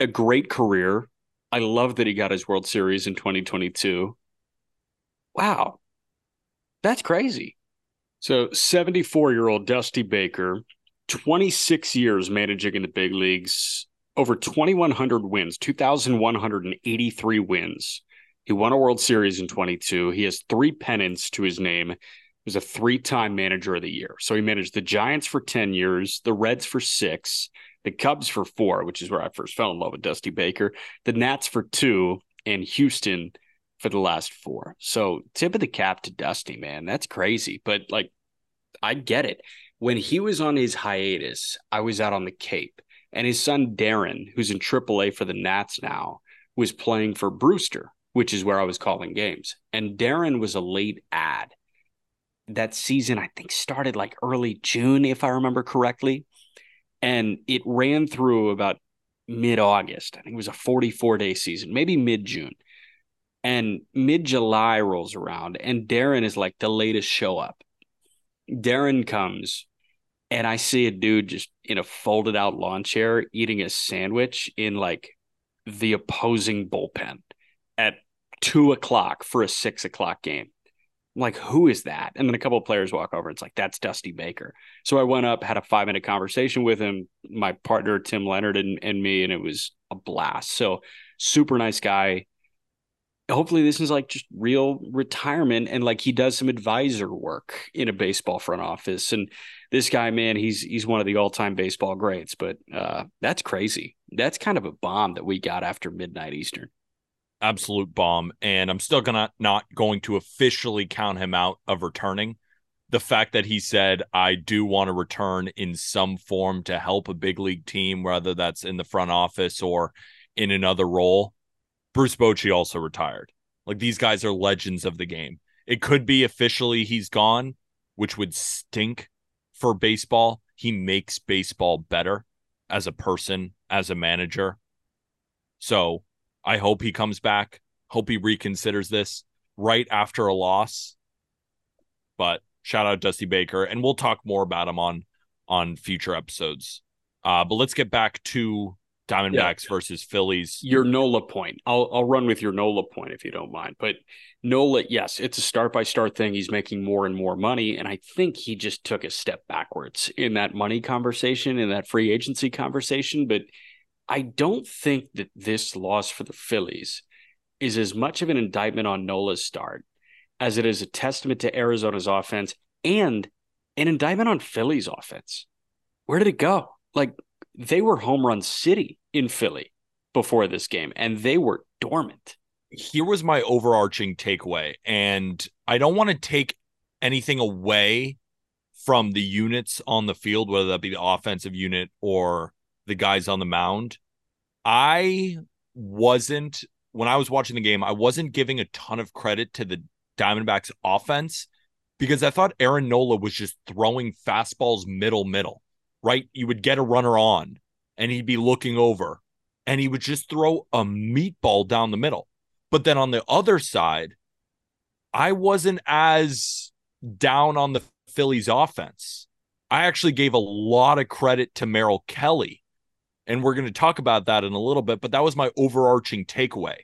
A great career, I love that he got his World Series in 2022. Wow. That's crazy. So, 74 year old Dusty Baker, 26 years managing in the big leagues, over 2,100 wins, 2,183 wins. He won a World Series in 22. He has three pennants to his name. He was a three time manager of the year. So, he managed the Giants for 10 years, the Reds for six, the Cubs for four, which is where I first fell in love with Dusty Baker, the Nats for two, and Houston for the last four. So tip of the cap to Dusty, man. That's crazy. But like, I get it. When he was on his hiatus, I was out on the Cape, and his son Darren, who's in AAA for the Nats now, was playing for Brewster, which is where I was calling games. And Darren was a late ad. That season, I think, started like early June, if I remember correctly and it ran through about mid August. I think it was a 44 day season, maybe mid June. And mid July rolls around, and Darren is like the latest show up. Darren comes, and I see a dude just in a folded out lawn chair eating a sandwich in like the opposing bullpen at two o'clock for a six o'clock game. I'm like, who is that? And then a couple of players walk over. It's like, that's Dusty Baker. So I went up, had a five minute conversation with him, my partner, Tim Leonard, and, and me, and it was a blast. So super nice guy. Hopefully, this is like just real retirement and like he does some advisor work in a baseball front office. And this guy, man, he's he's one of the all time baseball greats. But uh, that's crazy. That's kind of a bomb that we got after midnight Eastern absolute bomb. And I'm still gonna not going to officially count him out of returning. The fact that he said, I do want to return in some form to help a big league team, whether that's in the front office or in another role. Bruce Bochy also retired. Like these guys are legends of the game. It could be officially he's gone, which would stink for baseball. He makes baseball better as a person, as a manager. So I hope he comes back. Hope he reconsiders this right after a loss. But shout out Dusty Baker, and we'll talk more about him on on future episodes. Uh, but let's get back to Diamondbacks yeah. versus Phillies. Your Nola point. I'll I'll run with your Nola point if you don't mind. But Nola, yes, it's a start by start thing. He's making more and more money, and I think he just took a step backwards in that money conversation, in that free agency conversation. But I don't think that this loss for the Phillies is as much of an indictment on Nola's start as it is a testament to Arizona's offense and an indictment on Philly's offense. Where did it go? Like they were home run city in Philly before this game, and they were dormant. Here was my overarching takeaway, and I don't want to take anything away from the units on the field, whether that be the offensive unit or the guys on the mound. I wasn't when I was watching the game, I wasn't giving a ton of credit to the Diamondbacks offense because I thought Aaron Nola was just throwing fastballs middle middle right? You would get a runner on and he'd be looking over and he would just throw a meatball down the middle. But then on the other side, I wasn't as down on the Phillies offense. I actually gave a lot of credit to Merrill Kelly. And we're going to talk about that in a little bit, but that was my overarching takeaway.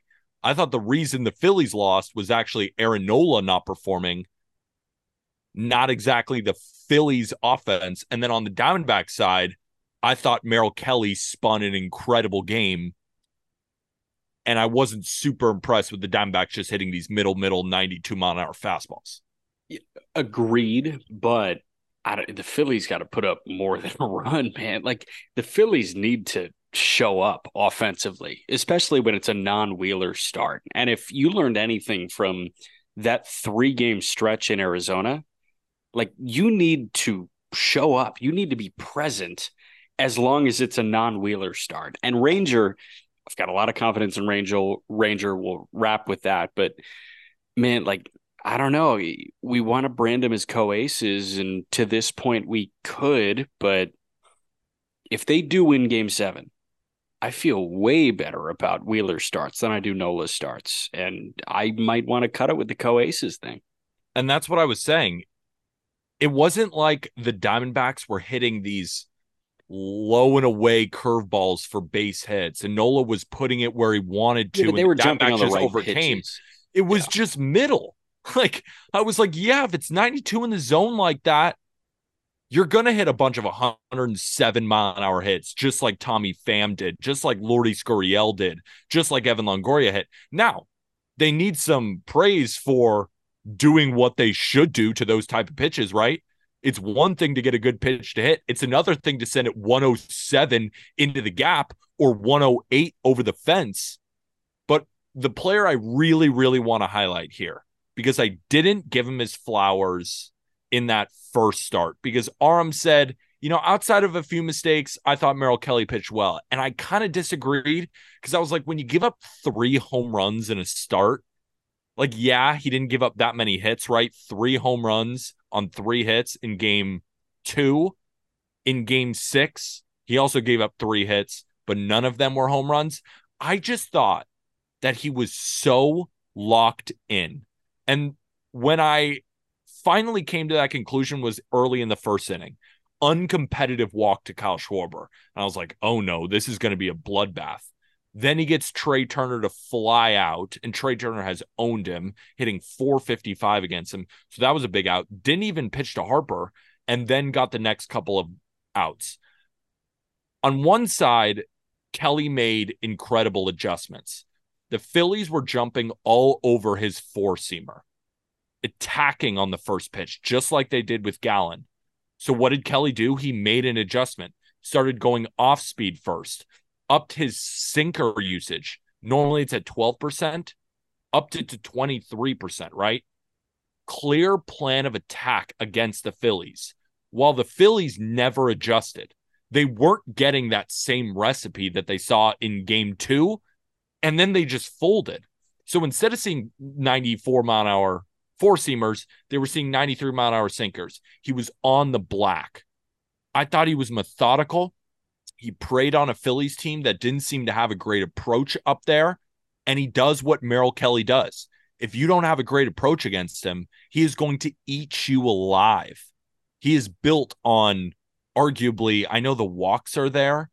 I thought the reason the Phillies lost was actually Aaron Nola not performing, not exactly the Phillies offense. And then on the Diamondback side, I thought Merrill Kelly spun an incredible game. And I wasn't super impressed with the Diamondbacks just hitting these middle, middle 92 mile an hour fastballs. Agreed. But the Phillies got to put up more <laughs> than a run, man. Like the Phillies need to show up offensively, especially when it's a non Wheeler start. And if you learned anything from that three game stretch in Arizona, like you need to show up. You need to be present as long as it's a non-wheeler start. And Ranger, I've got a lot of confidence in Ranger. Ranger will wrap with that, but man, like I don't know. We want to brand them as co-aces, and to this point, we could. But if they do win Game Seven, I feel way better about Wheeler starts than I do Nola starts, and I might want to cut it with the co-aces thing. And that's what I was saying it wasn't like the Diamondbacks were hitting these low and away curveballs for base hits, and Nola was putting it where he wanted to. Yeah, they were jumping on the right overcame. Pitches. It was yeah. just middle. <laughs> Like I was like, yeah, if it's 92 in the zone like that, you're gonna hit a bunch of 107 mile an hour hits, just like Tommy Pham did, just like Lourdes Gurriel did, just like Evan Longoria hit. Now, they need some praise for doing what they should do to those type of pitches, right? It's one thing to get a good pitch to hit. It's another thing to send it 107 into the gap or 108 over the fence. But the player I really, really want to highlight here, because I didn't give him his flowers in that first start, because Aram said, you know, outside of a few mistakes, I thought Merrill Kelly pitched well. And I kind of disagreed because I was like, when you give up three home runs in a start, like, yeah, he didn't give up that many hits, right? Three home runs on three hits in game two. In game six, he also gave up three hits, but none of them were home runs. I just thought that he was so locked in. And when I finally came to that conclusion was early in the first inning. Uncompetitive walk to Kyle Schwarber. And I was like, oh no, this is going to be a bloodbath. Then he gets Trea Turner to fly out, and Trea Turner has owned him, hitting 455 against him. So that was a big out. Didn't even pitch to Harper, and then got the next couple of outs. On one side, Kelly made incredible adjustments. The Phillies were jumping all over his four seamer, attacking on the first pitch, just like they did with Gallen. So, what did Kelly do? He made an adjustment, started going off speed first, upped his sinker usage. Normally it's at 12%, upped it to 23%, right? Clear plan of attack against the Phillies. While the Phillies never adjusted, they weren't getting that same recipe that they saw in game two, and then they just folded. So instead of seeing 94 mile an hour four seamers, they were seeing 93 mile an hour sinkers. He was on the black. I thought he was methodical. He preyed on a Phillies team that didn't seem to have a great approach up there. And he does what Merrill Kelly does. If you don't have a great approach against him, he is going to eat you alive. He is built on arguably, I know the walks are there,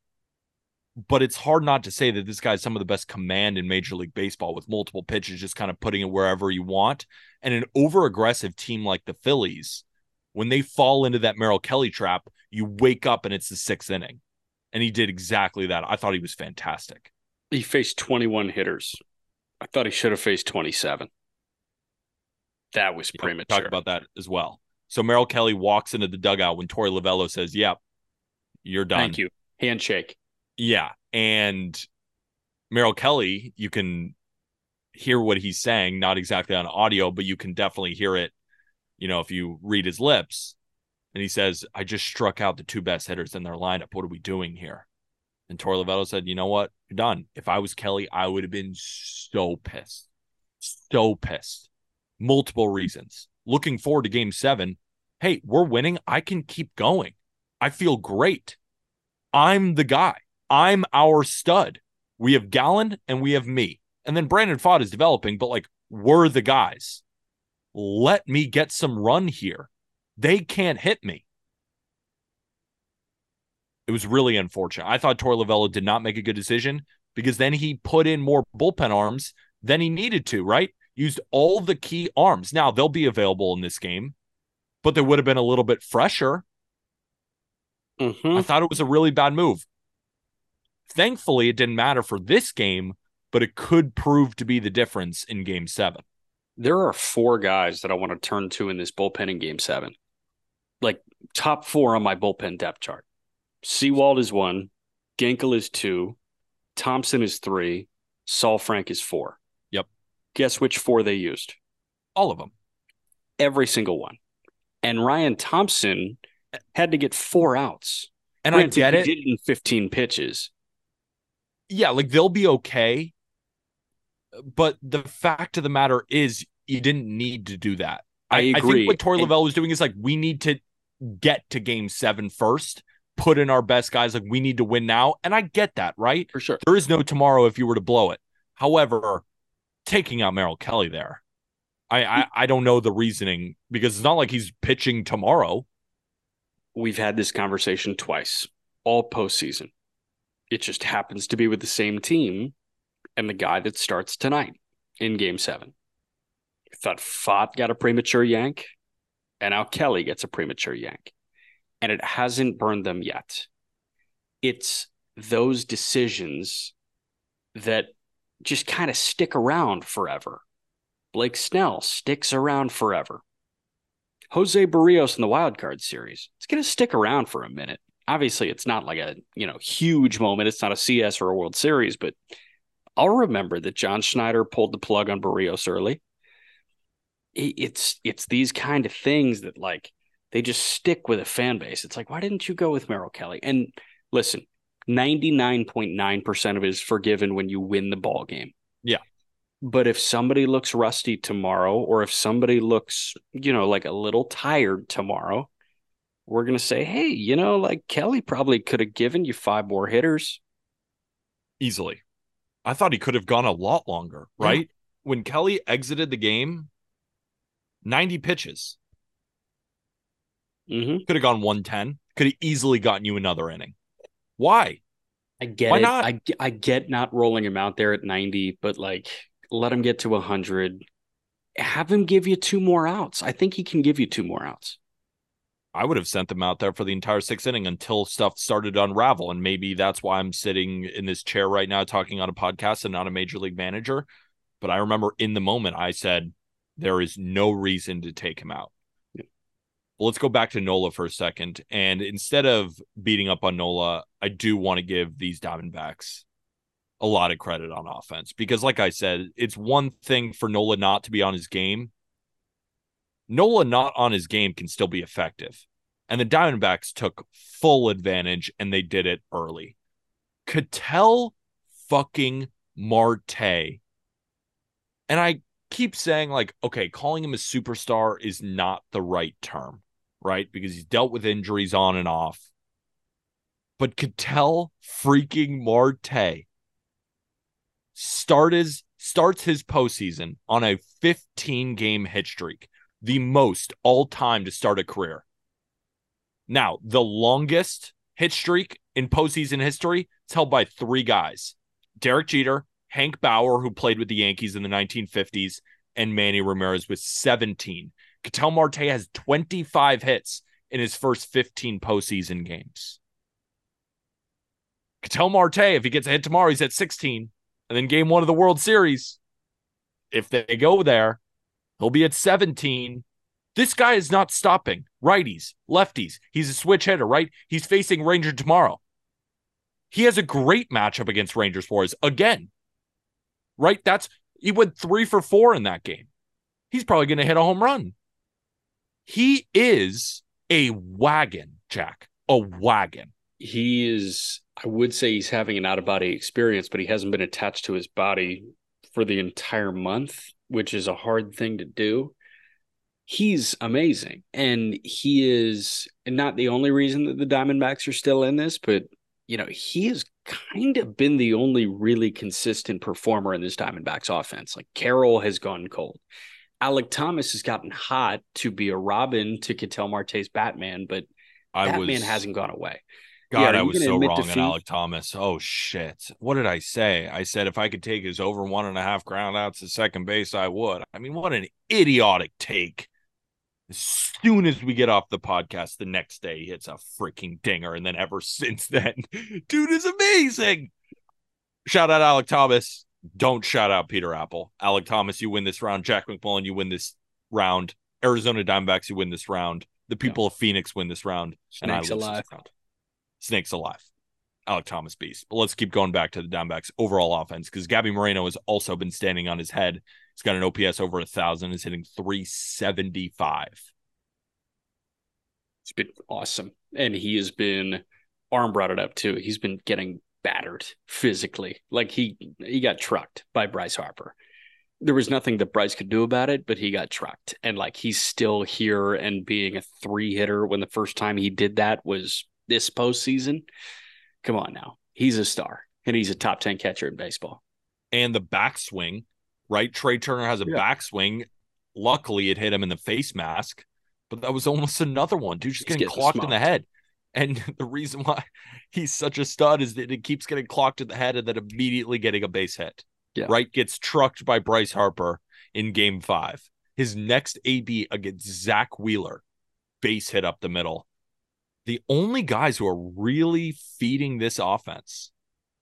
but it's hard not to say that this guy's some of the best command in Major League Baseball with multiple pitches, just kind of putting it wherever you want. And an over aggressive team like the Phillies, when they fall into that Merrill Kelly trap, you wake up and it's the sixth inning. And he did exactly that. I thought he was fantastic. He faced 21 hitters. I thought he should have faced 27. That was premature. Talk about that as well. So Merrill Kelly walks into the dugout when Torey Lovullo says, Yep, you're done. Thank you. Handshake. Yeah. And Merrill Kelly, you can hear what he's saying, not exactly on audio, but you can definitely hear it, you know, if you read his lips. And he says, I just struck out the two best hitters in their lineup. What are we doing here? And Torey Lovullo said, You know what? You're done. If I was Kelly, I would have been so pissed. So pissed. Multiple reasons. Looking forward to game seven. Hey, we're winning. I can keep going. I feel great. I'm the guy. I'm our stud. We have Gallen and we have me. And then Brandon Pfaadt is developing, but like we're the guys. Let me get some run here. They can't hit me. It was really unfortunate. I thought Torey Lovullo did not make a good decision because then he put in more bullpen arms than he needed to, right? Used all the key arms. Now they'll be available in this game, but they would have been a little bit fresher. Mm-hmm. I thought it was a really bad move. Thankfully, it didn't matter for this game, but it could prove to be the difference in game seven. There are four guys that I want to turn to in this bullpen in game seven. Like top four on my bullpen depth chart. Sewald is one, Ginkel is two, Thompson is three, Saalfrank is four. Yep. Guess which four they used? All of them. Every single one. And Ryan Thompson had to get four outs. And I get he it. Did in 15 pitches. Yeah, like they'll be okay. But the fact of the matter is, you didn't need to do that. I I agree. think what Torey And- Lovullo was doing is like, we need to get to game seven first, put in our best guys. Like, we need to win now. And I get that, right? For sure. There is no tomorrow if you were to blow it. However, taking out Merrill Kelly there, I, I, I don't know the reasoning because it's not like he's pitching tomorrow. We've had this conversation twice, all postseason. It just happens to be with the same team and the guy that starts tonight in game seven. Thought Pfaadt got a premature yank, and now Kelly gets a premature yank. And it hasn't burned them yet. It's those decisions that just kind of stick around forever. Blake Snell sticks around forever. Jose Berrios in the wild card series. It's going to stick around for a minute. Obviously, it's not like a you know huge moment. It's not a CS or a World Series, but I'll remember that John Schneider pulled the plug on Berrios early. It's it's these kind of things that like they just stick with a fan base. It's like, why didn't you go with Merrill Kelly? And listen, ninety nine point nine percent of it is forgiven when you win the ball game. Yeah. But if somebody looks rusty tomorrow, or if somebody looks, you know, like a little tired tomorrow, we're going to say, hey, you know, like Kelly probably could have given you five more hitters. easily. I thought he could have gone a lot longer, Yeah. right? When Kelly exited the game, 90 pitches. Mm-hmm. Could have gone 110. Could have easily gotten you another inning. Why? I get Why it. not? I, I get not rolling him out there at 90, but like let him get to 100. Have him give you two more outs. I think he can give you two more outs. I would have sent them out there for the entire sixth inning until stuff started to unravel. And maybe that's why I'm sitting in this chair right now talking on a podcast and not a major league manager. But I remember in the moment I said, there is no reason to take him out. Yeah. Well, let's go back to Nola for a second. And instead of beating up on Nola, I do want to give these Diamondbacks a lot of credit on offense because, like I said, it's one thing for Nola not to be on his game. Nola not on his game can still be effective. And the Diamondbacks took full advantage and they did it early. Ketel fucking Marte. And I keep saying, like, okay, calling him a superstar is not the right term, right? Because he's dealt with injuries on and off. But Ketel freaking Marte start his, starts his postseason on a 15 game hit streak, the most all time to start a career. Now, the longest hit streak in postseason history, is held by three guys Derek Jeter, Hank Bauer, who played with the Yankees in the 1950s, and Manny Ramirez with 17. Ketel Marte has 25 hits in his first 15 postseason games. Ketel Marte, if he gets a hit tomorrow, he's at 16. And then game one of the World Series, if they go there, he'll be at 17. This guy is not stopping righties, lefties. He's a switch hitter, right? He's facing Ranger tomorrow. He has a great matchup against Ranger Suarez again. Right? That's he went three for four in that game. He's probably going to hit a home run. He is a wagon, Jack. A wagon. He is, I would say he's having an out of body experience, but he hasn't been attached to his body for the entire month, which is a hard thing to do. He's amazing. And he is not the only reason that the Diamondbacks are still in this, but you know, he has kind of been the only really consistent performer in this Diamondbacks offense. Like Carroll has gone cold. Alek Thomas has gotten hot to be a Robin to Ketel Marte's Batman, but I Batman was, hasn't gone away. God, yeah, I was so wrong defeat? on Alek Thomas. Oh shit. What did I say? I said if I could take his over one and a half ground outs to second base, I would. I mean, what an idiotic take. As soon as we get off the podcast, the next day he hits a freaking dinger. And then ever <laughs> since then, dude is amazing. Shout out Alek Thomas. Don't shout out Peter Appel. Alek Thomas, you win this round. Jack McMullen, you win this round. Arizona Diamondbacks, you win this round. The people yeah. of Phoenix win this round. Snakes and I alive. Round. Snakes alive. Alek Thomas beast. But let's keep going back to the Diamondbacks overall offense because Gabby Moreno has also been standing on his head. He's got an OPS over a thousand, is hitting 375. It's been awesome. And he has been Aram brought it up too. He's been getting battered physically. Like he he got trucked by Bryce Harper. There was nothing that Bryce could do about it, but he got trucked. And like he's still here and being a three hitter when the first time he did that was this postseason. Come on now. He's a star and he's a top 10 catcher in baseball. And the backswing, right? Trea Turner has a yeah. backswing. Luckily, it hit him in the face mask, but that was almost another one. Dude, just getting, getting clocked in the head. And <laughs> the reason why he's such a stud is that it keeps getting clocked in the head and then immediately getting a base hit. Yeah. Right? Gets trucked by Bryce Harper in game five. His next AB against Zack Wheeler, base hit up the middle. The only guys who are really feeding this offense,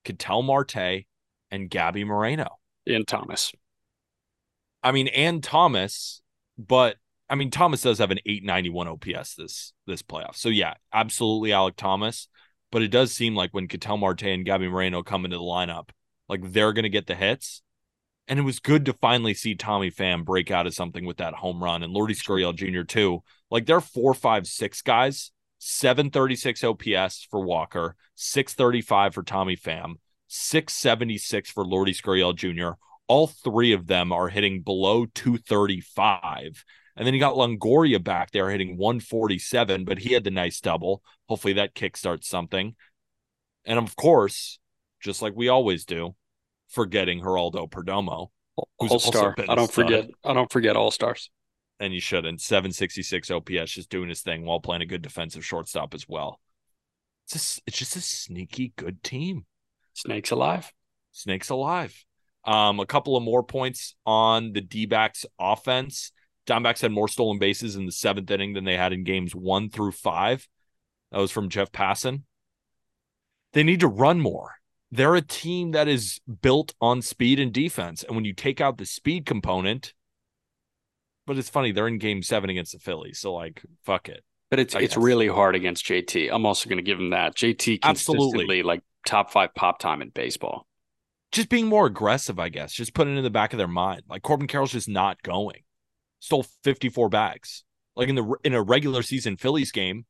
Ketel Marte and Gabby Moreno. And Thomas. I mean, and Thomas, but I mean, Thomas does have an 891 OPS this this playoff. So yeah, absolutely Alek Thomas. But it does seem like when Ketel Marte and Gabby Moreno come into the lineup, like they're gonna get the hits. And it was good to finally see Tommy Pham break out of something with that home run and Lordy Gurriel Jr. too. Like they're four, five, six guys, 736 OPS for Walker, 635 for Tommy Pham, 676 for Lordy Gurriel Jr. All three of them are hitting below 235. And then you got Longoria back there hitting 147, but he had the nice double. Hopefully that kickstarts something. And of course, just like we always do, forgetting Geraldo Perdomo. All star. I don't stud. forget. I don't forget all stars. And you shouldn't. 766 OPS, just doing his thing while playing a good defensive shortstop as well. It's just, it's just a sneaky good team. Snakes alive. Snakes alive. Um, a couple of more points on the D backs offense. Diamondbacks had more stolen bases in the seventh inning than they had in games one through five. That was from Jeff Passan. They need to run more. They're a team that is built on speed and defense. And when you take out the speed component, but it's funny, they're in game seven against the Phillies. So, like, fuck it. But it's I it's guess. really hard against JT. I'm also going to give him that. JT consistently Absolutely. like top five pop time in baseball. Just being more aggressive, I guess. Just putting it in the back of their mind. Like Corbin Carroll's just not going stole 54 bags. Like in the in a regular season Phillies game,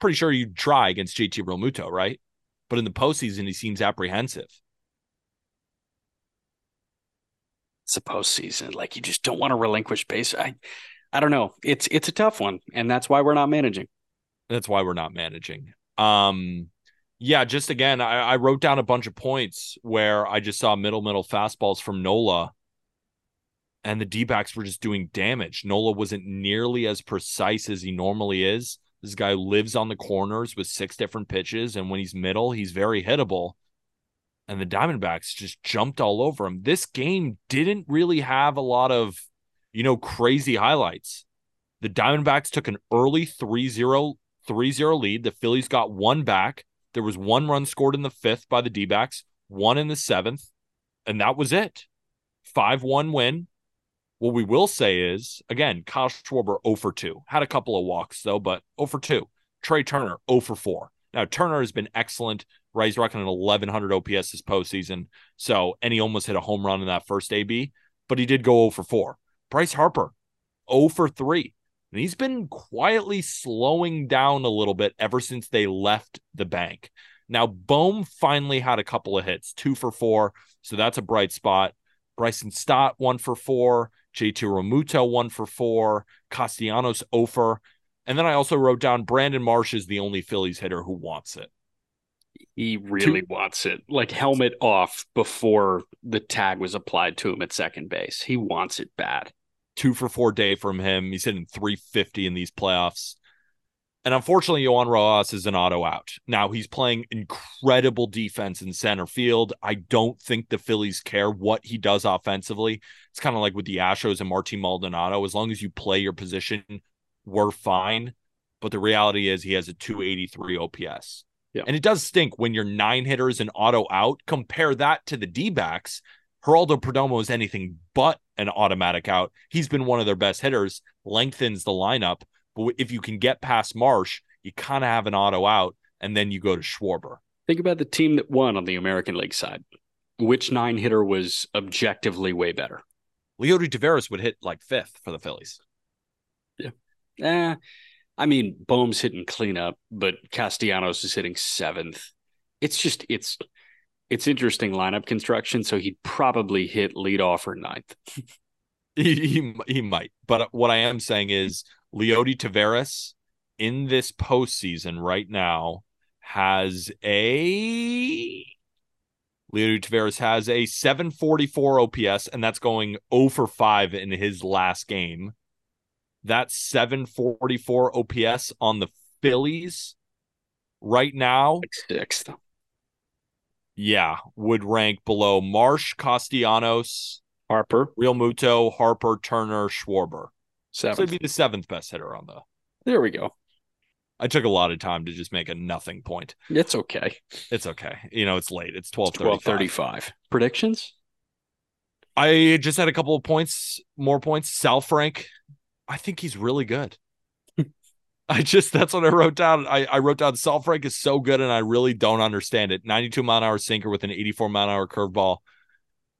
pretty sure you'd try against JT Realmuto, right? But in the postseason, he seems apprehensive. It's a postseason. Like you just don't want to relinquish base. I I don't know. It's it's a tough one, and that's why we're not managing. That's why we're not managing. Um yeah, just again, I, I wrote down a bunch of points where I just saw middle middle fastballs from Nola and the D backs were just doing damage. Nola wasn't nearly as precise as he normally is. This guy lives on the corners with six different pitches, and when he's middle, he's very hittable. And the Diamondbacks just jumped all over him. This game didn't really have a lot of, you know, crazy highlights. The Diamondbacks took an early 3 0 3 0 lead. The Phillies got one back. There was one run scored in the fifth by the D backs, one in the seventh, and that was it. 5 1 win. What we will say is, again, Kyle Schwarber 0 for 2. Had a couple of walks, though, but 0 for 2. Trea Turner 0 for 4. Now, Turner has been excellent. Right, he's rocking an 1100 OPS this postseason. So, and he almost hit a home run in that first AB, but he did go 0 for 4. Bryce Harper 0 for 3. And he's been quietly slowing down a little bit ever since they left the bank. Now, Bohm finally had a couple of hits, two for four. So that's a bright spot. Bryson Stott, one for four. JT Realmuto, one for four. Castellanos, oh over. And then I also wrote down Brandon Marsh is the only Phillies hitter who wants it. He really Two. wants it. Like helmet off before the tag was applied to him at second base. He wants it bad. Two for four day from him. He's hitting 350 in these playoffs. And unfortunately, Johan Rojas is an auto out. Now he's playing incredible defense in center field. I don't think the Phillies care what he does offensively. It's kind of like with the Astros and Martin Maldonado. As long as you play your position, we're fine. But the reality is he has a 283 OPS. Yeah. And it does stink when your nine hitters and auto out. Compare that to the D backs. Geraldo Perdomo is anything but an automatic out. He's been one of their best hitters, lengthens the lineup. But if you can get past Marsh, you kind of have an auto out, and then you go to Schwarber. Think about the team that won on the American League side. Which nine hitter was objectively way better? Leody Taveras would hit like fifth for the Phillies. Yeah. Eh, I mean, Bohm's hitting cleanup, but Castellanos is hitting seventh. It's just it's it's interesting lineup construction. So he'd probably hit leadoff or ninth. <laughs> he, he he might, but what I am saying is Leody Taveras in this postseason right now has a Leody Taveras has a 744 OPS, and that's going 0 for 5 in his last game. That's 744 OPS on the Phillies right now. Sixth. Yeah, would rank below Marsh, Castellanos, Harper, Realmuto, Harper, Turner, Schwarber. Seventh. So it'd be the seventh best hitter on the. There we go. I took a lot of time to just make a nothing point. It's okay. It's okay. You know, it's late. It's 1235. Predictions? I just had a couple of points, more points. Saalfrank, I think he's really good. I just, that's what I wrote down. I, I wrote down Saalfrank is so good and I really don't understand it. 92 mile an hour sinker with an 84 mile an hour curveball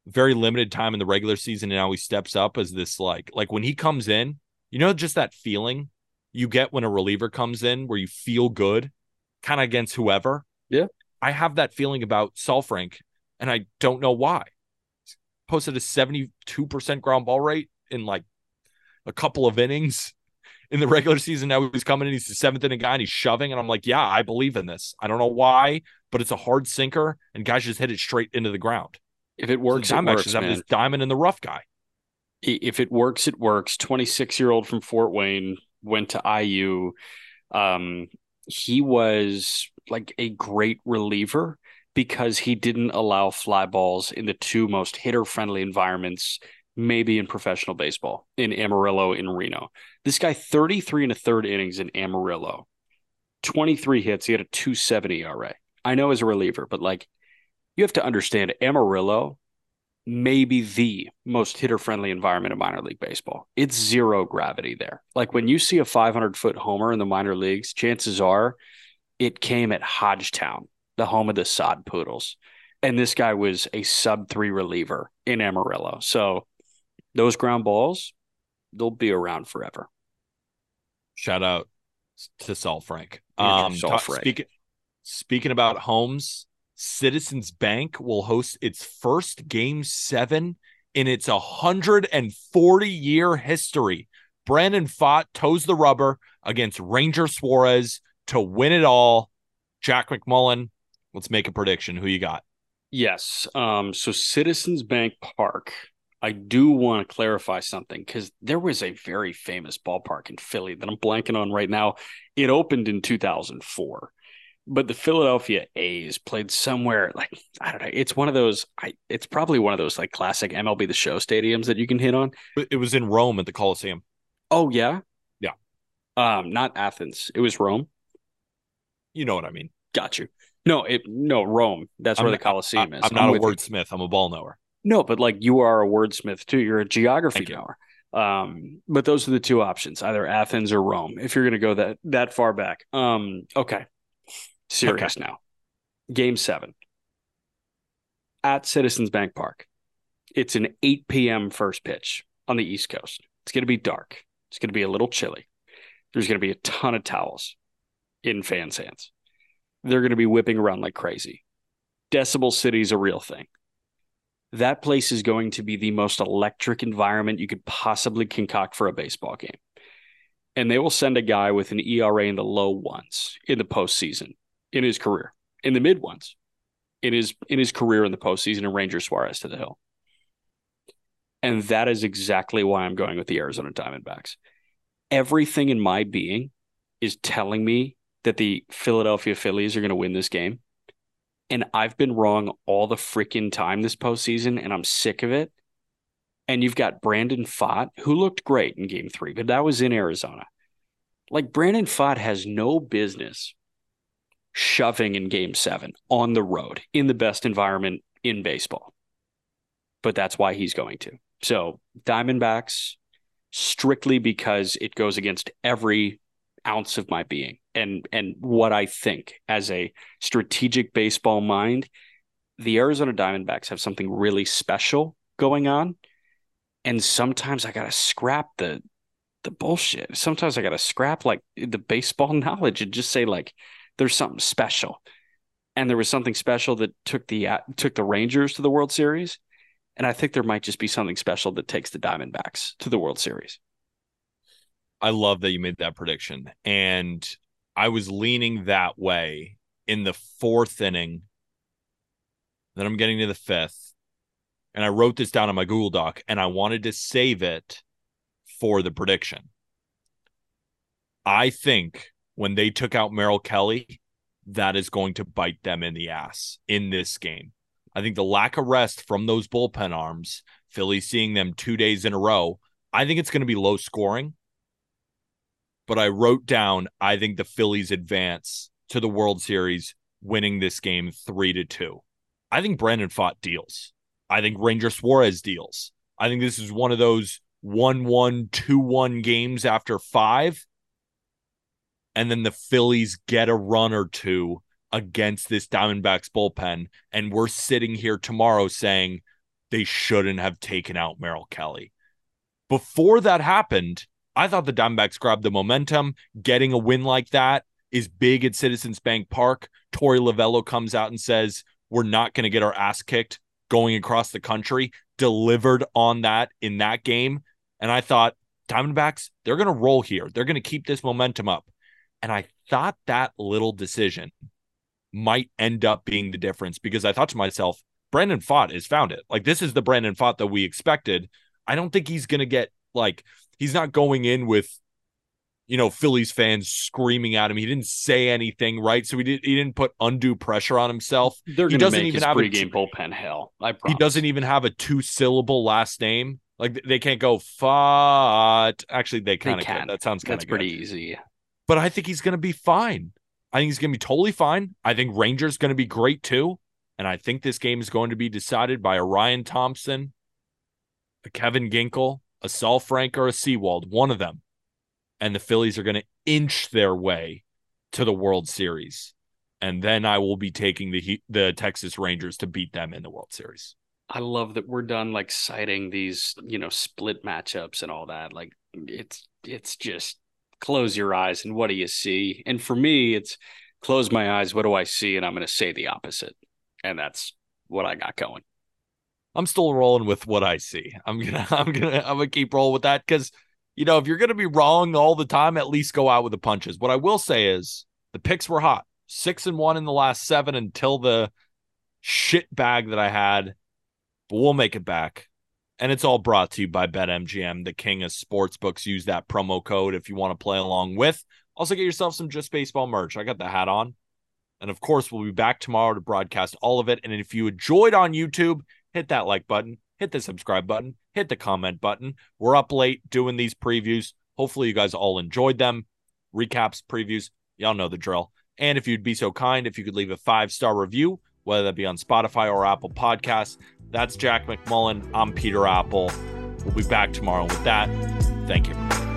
very limited time in the regular season and now he steps up as this like like when he comes in you know just that feeling you get when a reliever comes in where you feel good kind of against whoever yeah i have that feeling about Saalfrank and i don't know why posted a 72% ground ball rate in like a couple of innings in the regular season now he's coming in he's the seventh inning guy and he's shoving and i'm like yeah i believe in this i don't know why but it's a hard sinker and guys just hit it straight into the ground if it works, so it works, man. this diamond in the rough guy. If it works, it works. 26 year old from Fort Wayne went to IU. Um, he was like a great reliever because he didn't allow fly balls in the two most hitter friendly environments, maybe in professional baseball, in Amarillo, in Reno. This guy, 33 and a third innings in Amarillo, 23 hits. He had a 270 ERA. I know as a reliever, but like you have to understand Amarillo may be the most hitter friendly environment in minor league baseball. It's zero gravity there. Like when you see a 500 foot homer in the minor leagues, chances are it came at Hodgetown, the home of the sod poodles. And this guy was a sub three reliever in Amarillo. So those ground balls, they'll be around forever. Shout out to Saalfrank. Um, Saalfrank. Speaking, speaking about homes, Citizens Bank will host its first game seven in its 140 year history. Brandon Pfaadt toes the rubber against Ranger Suarez to win it all. Jack McMullen, let's make a prediction. Who you got? Yes. Um, so Citizens Bank Park. I do want to clarify something because there was a very famous ballpark in Philly that I'm blanking on right now. It opened in 2004 but the Philadelphia A's played somewhere like I don't know. It's one of those. I it's probably one of those like classic MLB the Show stadiums that you can hit on. It was in Rome at the Coliseum. Oh yeah, Yeah. Um, not Athens. It was Rome. You know what I mean. Got you. No, it no Rome. That's I'm where not- the Coliseum is. I, is. am not a with you. wordsmith. I'm a ball knower. No, but like you are a wordsmith too. You're a geography knower. Um, but those are the two options, either Athens or Rome, if you're gonna go that that far back. Um, okay. Serious now. Game seven. At Citizens Bank Park. It's an 8 p.m. first pitch on the East Coast. It's gonna be dark. It's gonna be a little chilly. There's gonna be a ton of towels in fans' hands. They're gonna be whipping around like crazy. Decibel City is a real thing that place is going to be the most electric environment you could possibly concoct for a baseball game. And they will send a guy with an ERA in the low ones in the postseason in his career, in the mid ones in his in his career in the postseason, and Ranger Suarez to the hill. And that is exactly why I'm going with the Arizona Diamondbacks. Everything in my being is telling me that the Philadelphia Phillies are going to win this game and I've been wrong all the freaking time this postseason, and I'm sick of it. And you've got Brandon Pfaadt, who looked great in game three, but that was in Arizona. Like Brandon Pfaadt has no business shoving in game seven on the road in the best environment in baseball. But that's why he's going to. So Diamondbacks, strictly because it goes against every ounce of my being and and what I think as a strategic baseball mind, the Arizona Diamondbacks have something really special going on. And sometimes I gotta scrap the the bullshit. Sometimes I gotta scrap like the baseball <laughs> knowledge and just say like there's something special. And there was something special that took the uh, took the Rangers to the World Series. And I think there might just be something special that takes the Diamondbacks to the World Series. I love that you made that prediction. And I was leaning that way in the fourth inning. Then I'm getting to the fifth. And I wrote this down on my Google Doc and I wanted to save it for the prediction. I think when they took out Merrill Kelly, that is going to bite them in the ass in this game. I think the lack of rest from those bullpen arms, Philly seeing them two days in a row, I think it's going to be low scoring but I wrote down I think the Phillies advance to the World Series, winning this game three to two. I think Brandon Pfaadt deals. I think Ranger Suarez deals. I think this is one of those 1 1, 2 1 games after five. And then the Phillies get a run or two against this Diamondbacks bullpen. And we're sitting here tomorrow saying they shouldn't have taken out Merrill Kelly. Before that happened, I thought the Diamondbacks grabbed the momentum. Getting a win like that is big at Citizens Bank Park. Torey Lovullo comes out and says, We're not going to get our ass kicked going across the country. Delivered on that in that game. And I thought, Diamondbacks, they're going to roll here. They're going to keep this momentum up. And I thought that little decision might end up being the difference because I thought to myself, Brandon Pfaadt has found it. Like, this is the Brandon Pfaadt that we expected. I don't think he's going to get like, he's not going in with you know Phillies fans screaming at him. He didn't say anything, right? So he did he didn't put undue pressure on himself. They're He doesn't make even have a pregame t- bullpen hell. I He doesn't even have a two syllable last name. Like they can't go Pfaadt. Actually, they kind of can. can. That sounds kind That's of pretty easy. But I think he's going to be fine. I think he's going to be totally fine. I think Rangers going to be great too. And I think this game is going to be decided by a Ryan Thompson, a Kevin Ginkel, a Saalfrank, or a Sewald, one of them. And the Phillies are going to inch their way to the World Series. And then I will be taking the the Texas Rangers to beat them in the World Series. I love that we're done like citing these, you know, split matchups and all that. Like it's it's just close your eyes and what do you see? And for me, it's close my eyes, what do I see? And I'm gonna say the opposite. And that's what I got going. I'm still rolling with what I see. I'm gonna <laughs> I'm gonna I'm gonna keep rolling with that because you know if you're gonna be wrong all the time, at least go out with the punches. What I will say is the picks were hot. Six and one in the last seven until the shit bag that I had. But we'll make it back. And it's all brought to you by BetMGM, the king of sports books. Use that promo code if you want to play along with. Also, get yourself some Just Baseball merch. I got the hat on. And of course, we'll be back tomorrow to broadcast all of it. And if you enjoyed on YouTube, hit that like button, hit the subscribe button, hit the comment button. We're up late doing these previews. Hopefully, you guys all enjoyed them. Recaps, previews, y'all know the drill. And if you'd be so kind, if you could leave a five star review, whether that be on Spotify or Apple Podcasts, that's Jack McMullen. I'm Peter Appel. We'll be back tomorrow with that. Thank you.